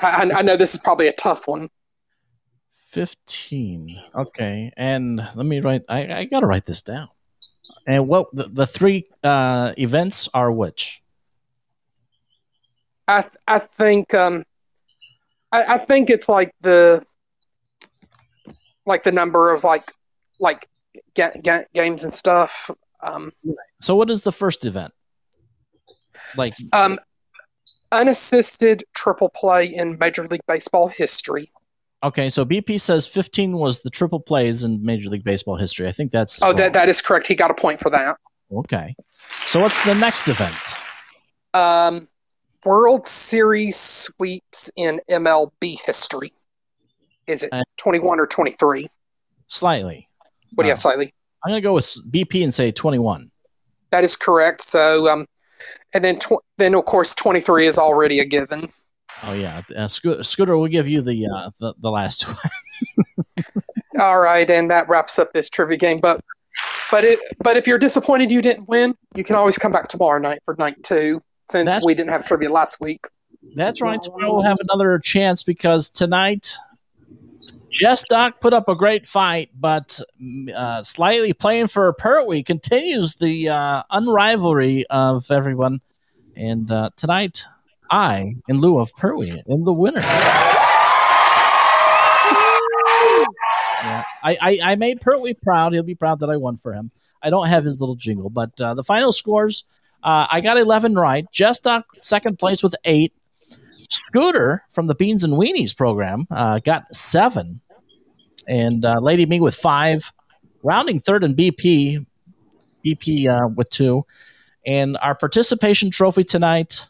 I, I know this is probably a tough one. 15. Okay. And let me write, I, I got to write this down. And what the, the three uh, events are which? I th- I think um, I, I think it's like the like the number of like like ga- ga- games and stuff. Um, So, what is the first event? Like, um, unassisted triple play in Major League Baseball history. okay, so BP says 15 was the triple plays in Major League Baseball history. I think that's Oh, that that is correct. He got a point for that. okay. So, what's the next event? Um, World Series sweeps in MLB history. Is it twenty one or twenty three? Slightly. What do you have, slightly? I'm going to go with BP and say 21. That is correct. So, um, and then tw- then of course twenty three is already a given. Oh, yeah. Uh, Sco- Scooter will give you the, uh, the, the last one. <laughs> All right, and that wraps up this trivia game. But but it but if you're disappointed you didn't win, you can always come back tomorrow night for night two, since That's- we didn't have trivia last week. That's right. Tomorrow we'll have another chance because tonight, Jess Doc put up a great fight, but uh, slightly playing for Pertwee continues the uh, unrivalry of everyone. And uh, tonight, I, in lieu of Pertwee, am the winner. Yeah, I, I, I made Pertwee proud. He'll be proud that I won for him. I don't have his little jingle, but uh, the final scores uh, I got 11 right. Just Doc second place with eight. Scooter from the Beans and Weenies program uh, got seven. And uh, Lady Me with five. Rounding third in BP, BP uh, with two. And our participation trophy tonight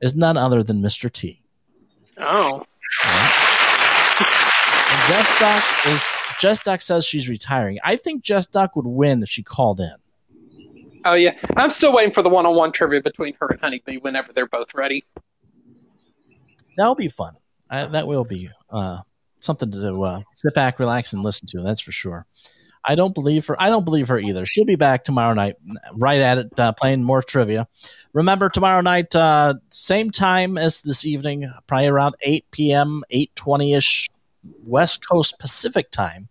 is none other than Mr. T. Oh. And Jess Doc is Doc says she's retiring. I think Jess Doc would win if she called in. Oh yeah, I'm still waiting for the one on one trivia between her and Honeybee whenever they're both ready. That'll be fun. I, that will be uh, something to uh, sit back, relax, and listen to. That's for sure. I don't believe her. I don't believe her either. She'll be back tomorrow night, right at it, uh, playing more trivia. Remember, tomorrow night, uh, same time as this evening, probably around eight p.m., eight twenty ish, West Coast Pacific time.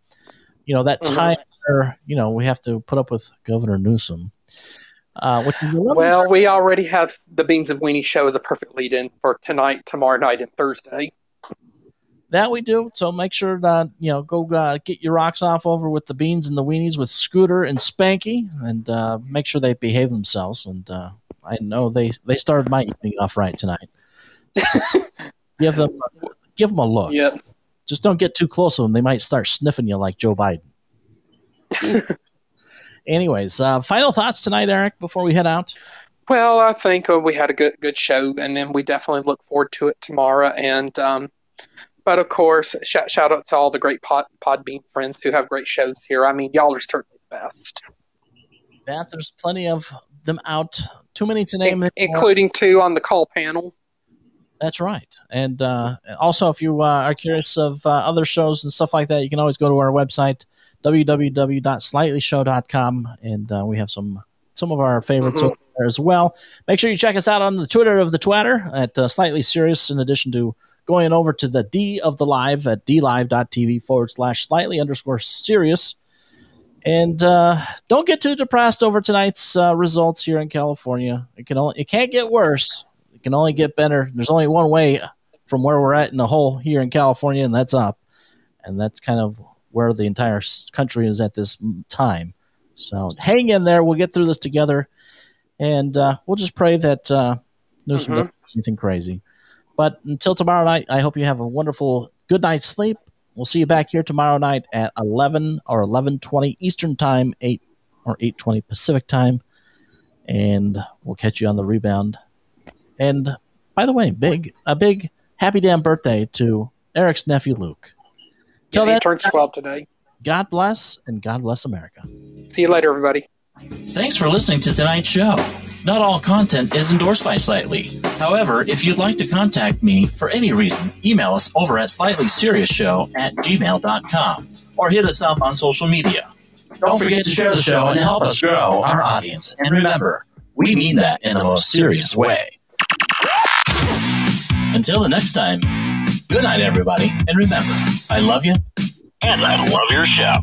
You know that Mhm. time where you know we have to put up with Governor Newsom. Uh, Well, we already have the Beans and Weenie show as a perfect lead in for tonight, tomorrow night, and Thursday. That we do. So make sure that you know go uh, get your rocks off over with the beans and the weenies with Scooter and Spanky, and uh, make sure they behave themselves. And uh, I know they they started my evening off right tonight. <laughs> give them give them a look. Yep. Just don't get too close to them; they might start sniffing you like Joe Biden. <laughs> Anyways, uh, final thoughts tonight, Eric, before we head out. Well, I think uh, we had a good good show, and then we definitely look forward to it tomorrow. And um, but of course, sh- shout out to all the great pod Podbean friends who have great shows here. I mean, y'all are certainly the best, That there's plenty of them out. Too many to name, anymore. including two on the call panel. That's right. And uh, also, if you uh, are curious of uh, other shows and stuff like that, you can always go to our website, www.slightlyShow.com, and uh, we have some some of our favorites Mhm. over there as well. Make sure you check us out on the Twitter of the Twitter at uh, Slightly Serious, in addition to going over to the D of the Live at dlive.tv forward slash slightly underscore serious. And uh, don't get too depressed over tonight's uh, results here in California. It can only, it can't get worse. It can only get better. There's only one way from where we're at in the hole here in California, and that's up. And that's kind of where the entire country is at this time. So hang in there. We'll get through this together, and uh, we'll just pray that uh, doesn't do anything crazy. But until tomorrow night, I hope you have a wonderful good night's sleep, We'll see you back here tomorrow night at 11 or 11:20 Eastern Time, 8 or 8:20 Pacific Time, and we'll catch you on the rebound. And by the way, big a big happy damn birthday to Eric's nephew Luke. Yeah, he turns 12 today. God bless and God bless America. See you later, everybody. Thanks for listening to tonight's show. Not all content is endorsed by Slightly. However, if you'd like to contact me for any reason, email us over at slightlyserioushow at gmail.com or hit us up on social media. Don't forget to share the show and help us grow our audience. And remember, we mean that in the most serious way. Until the next time, good night, everybody. And remember, I love you. And I love your show.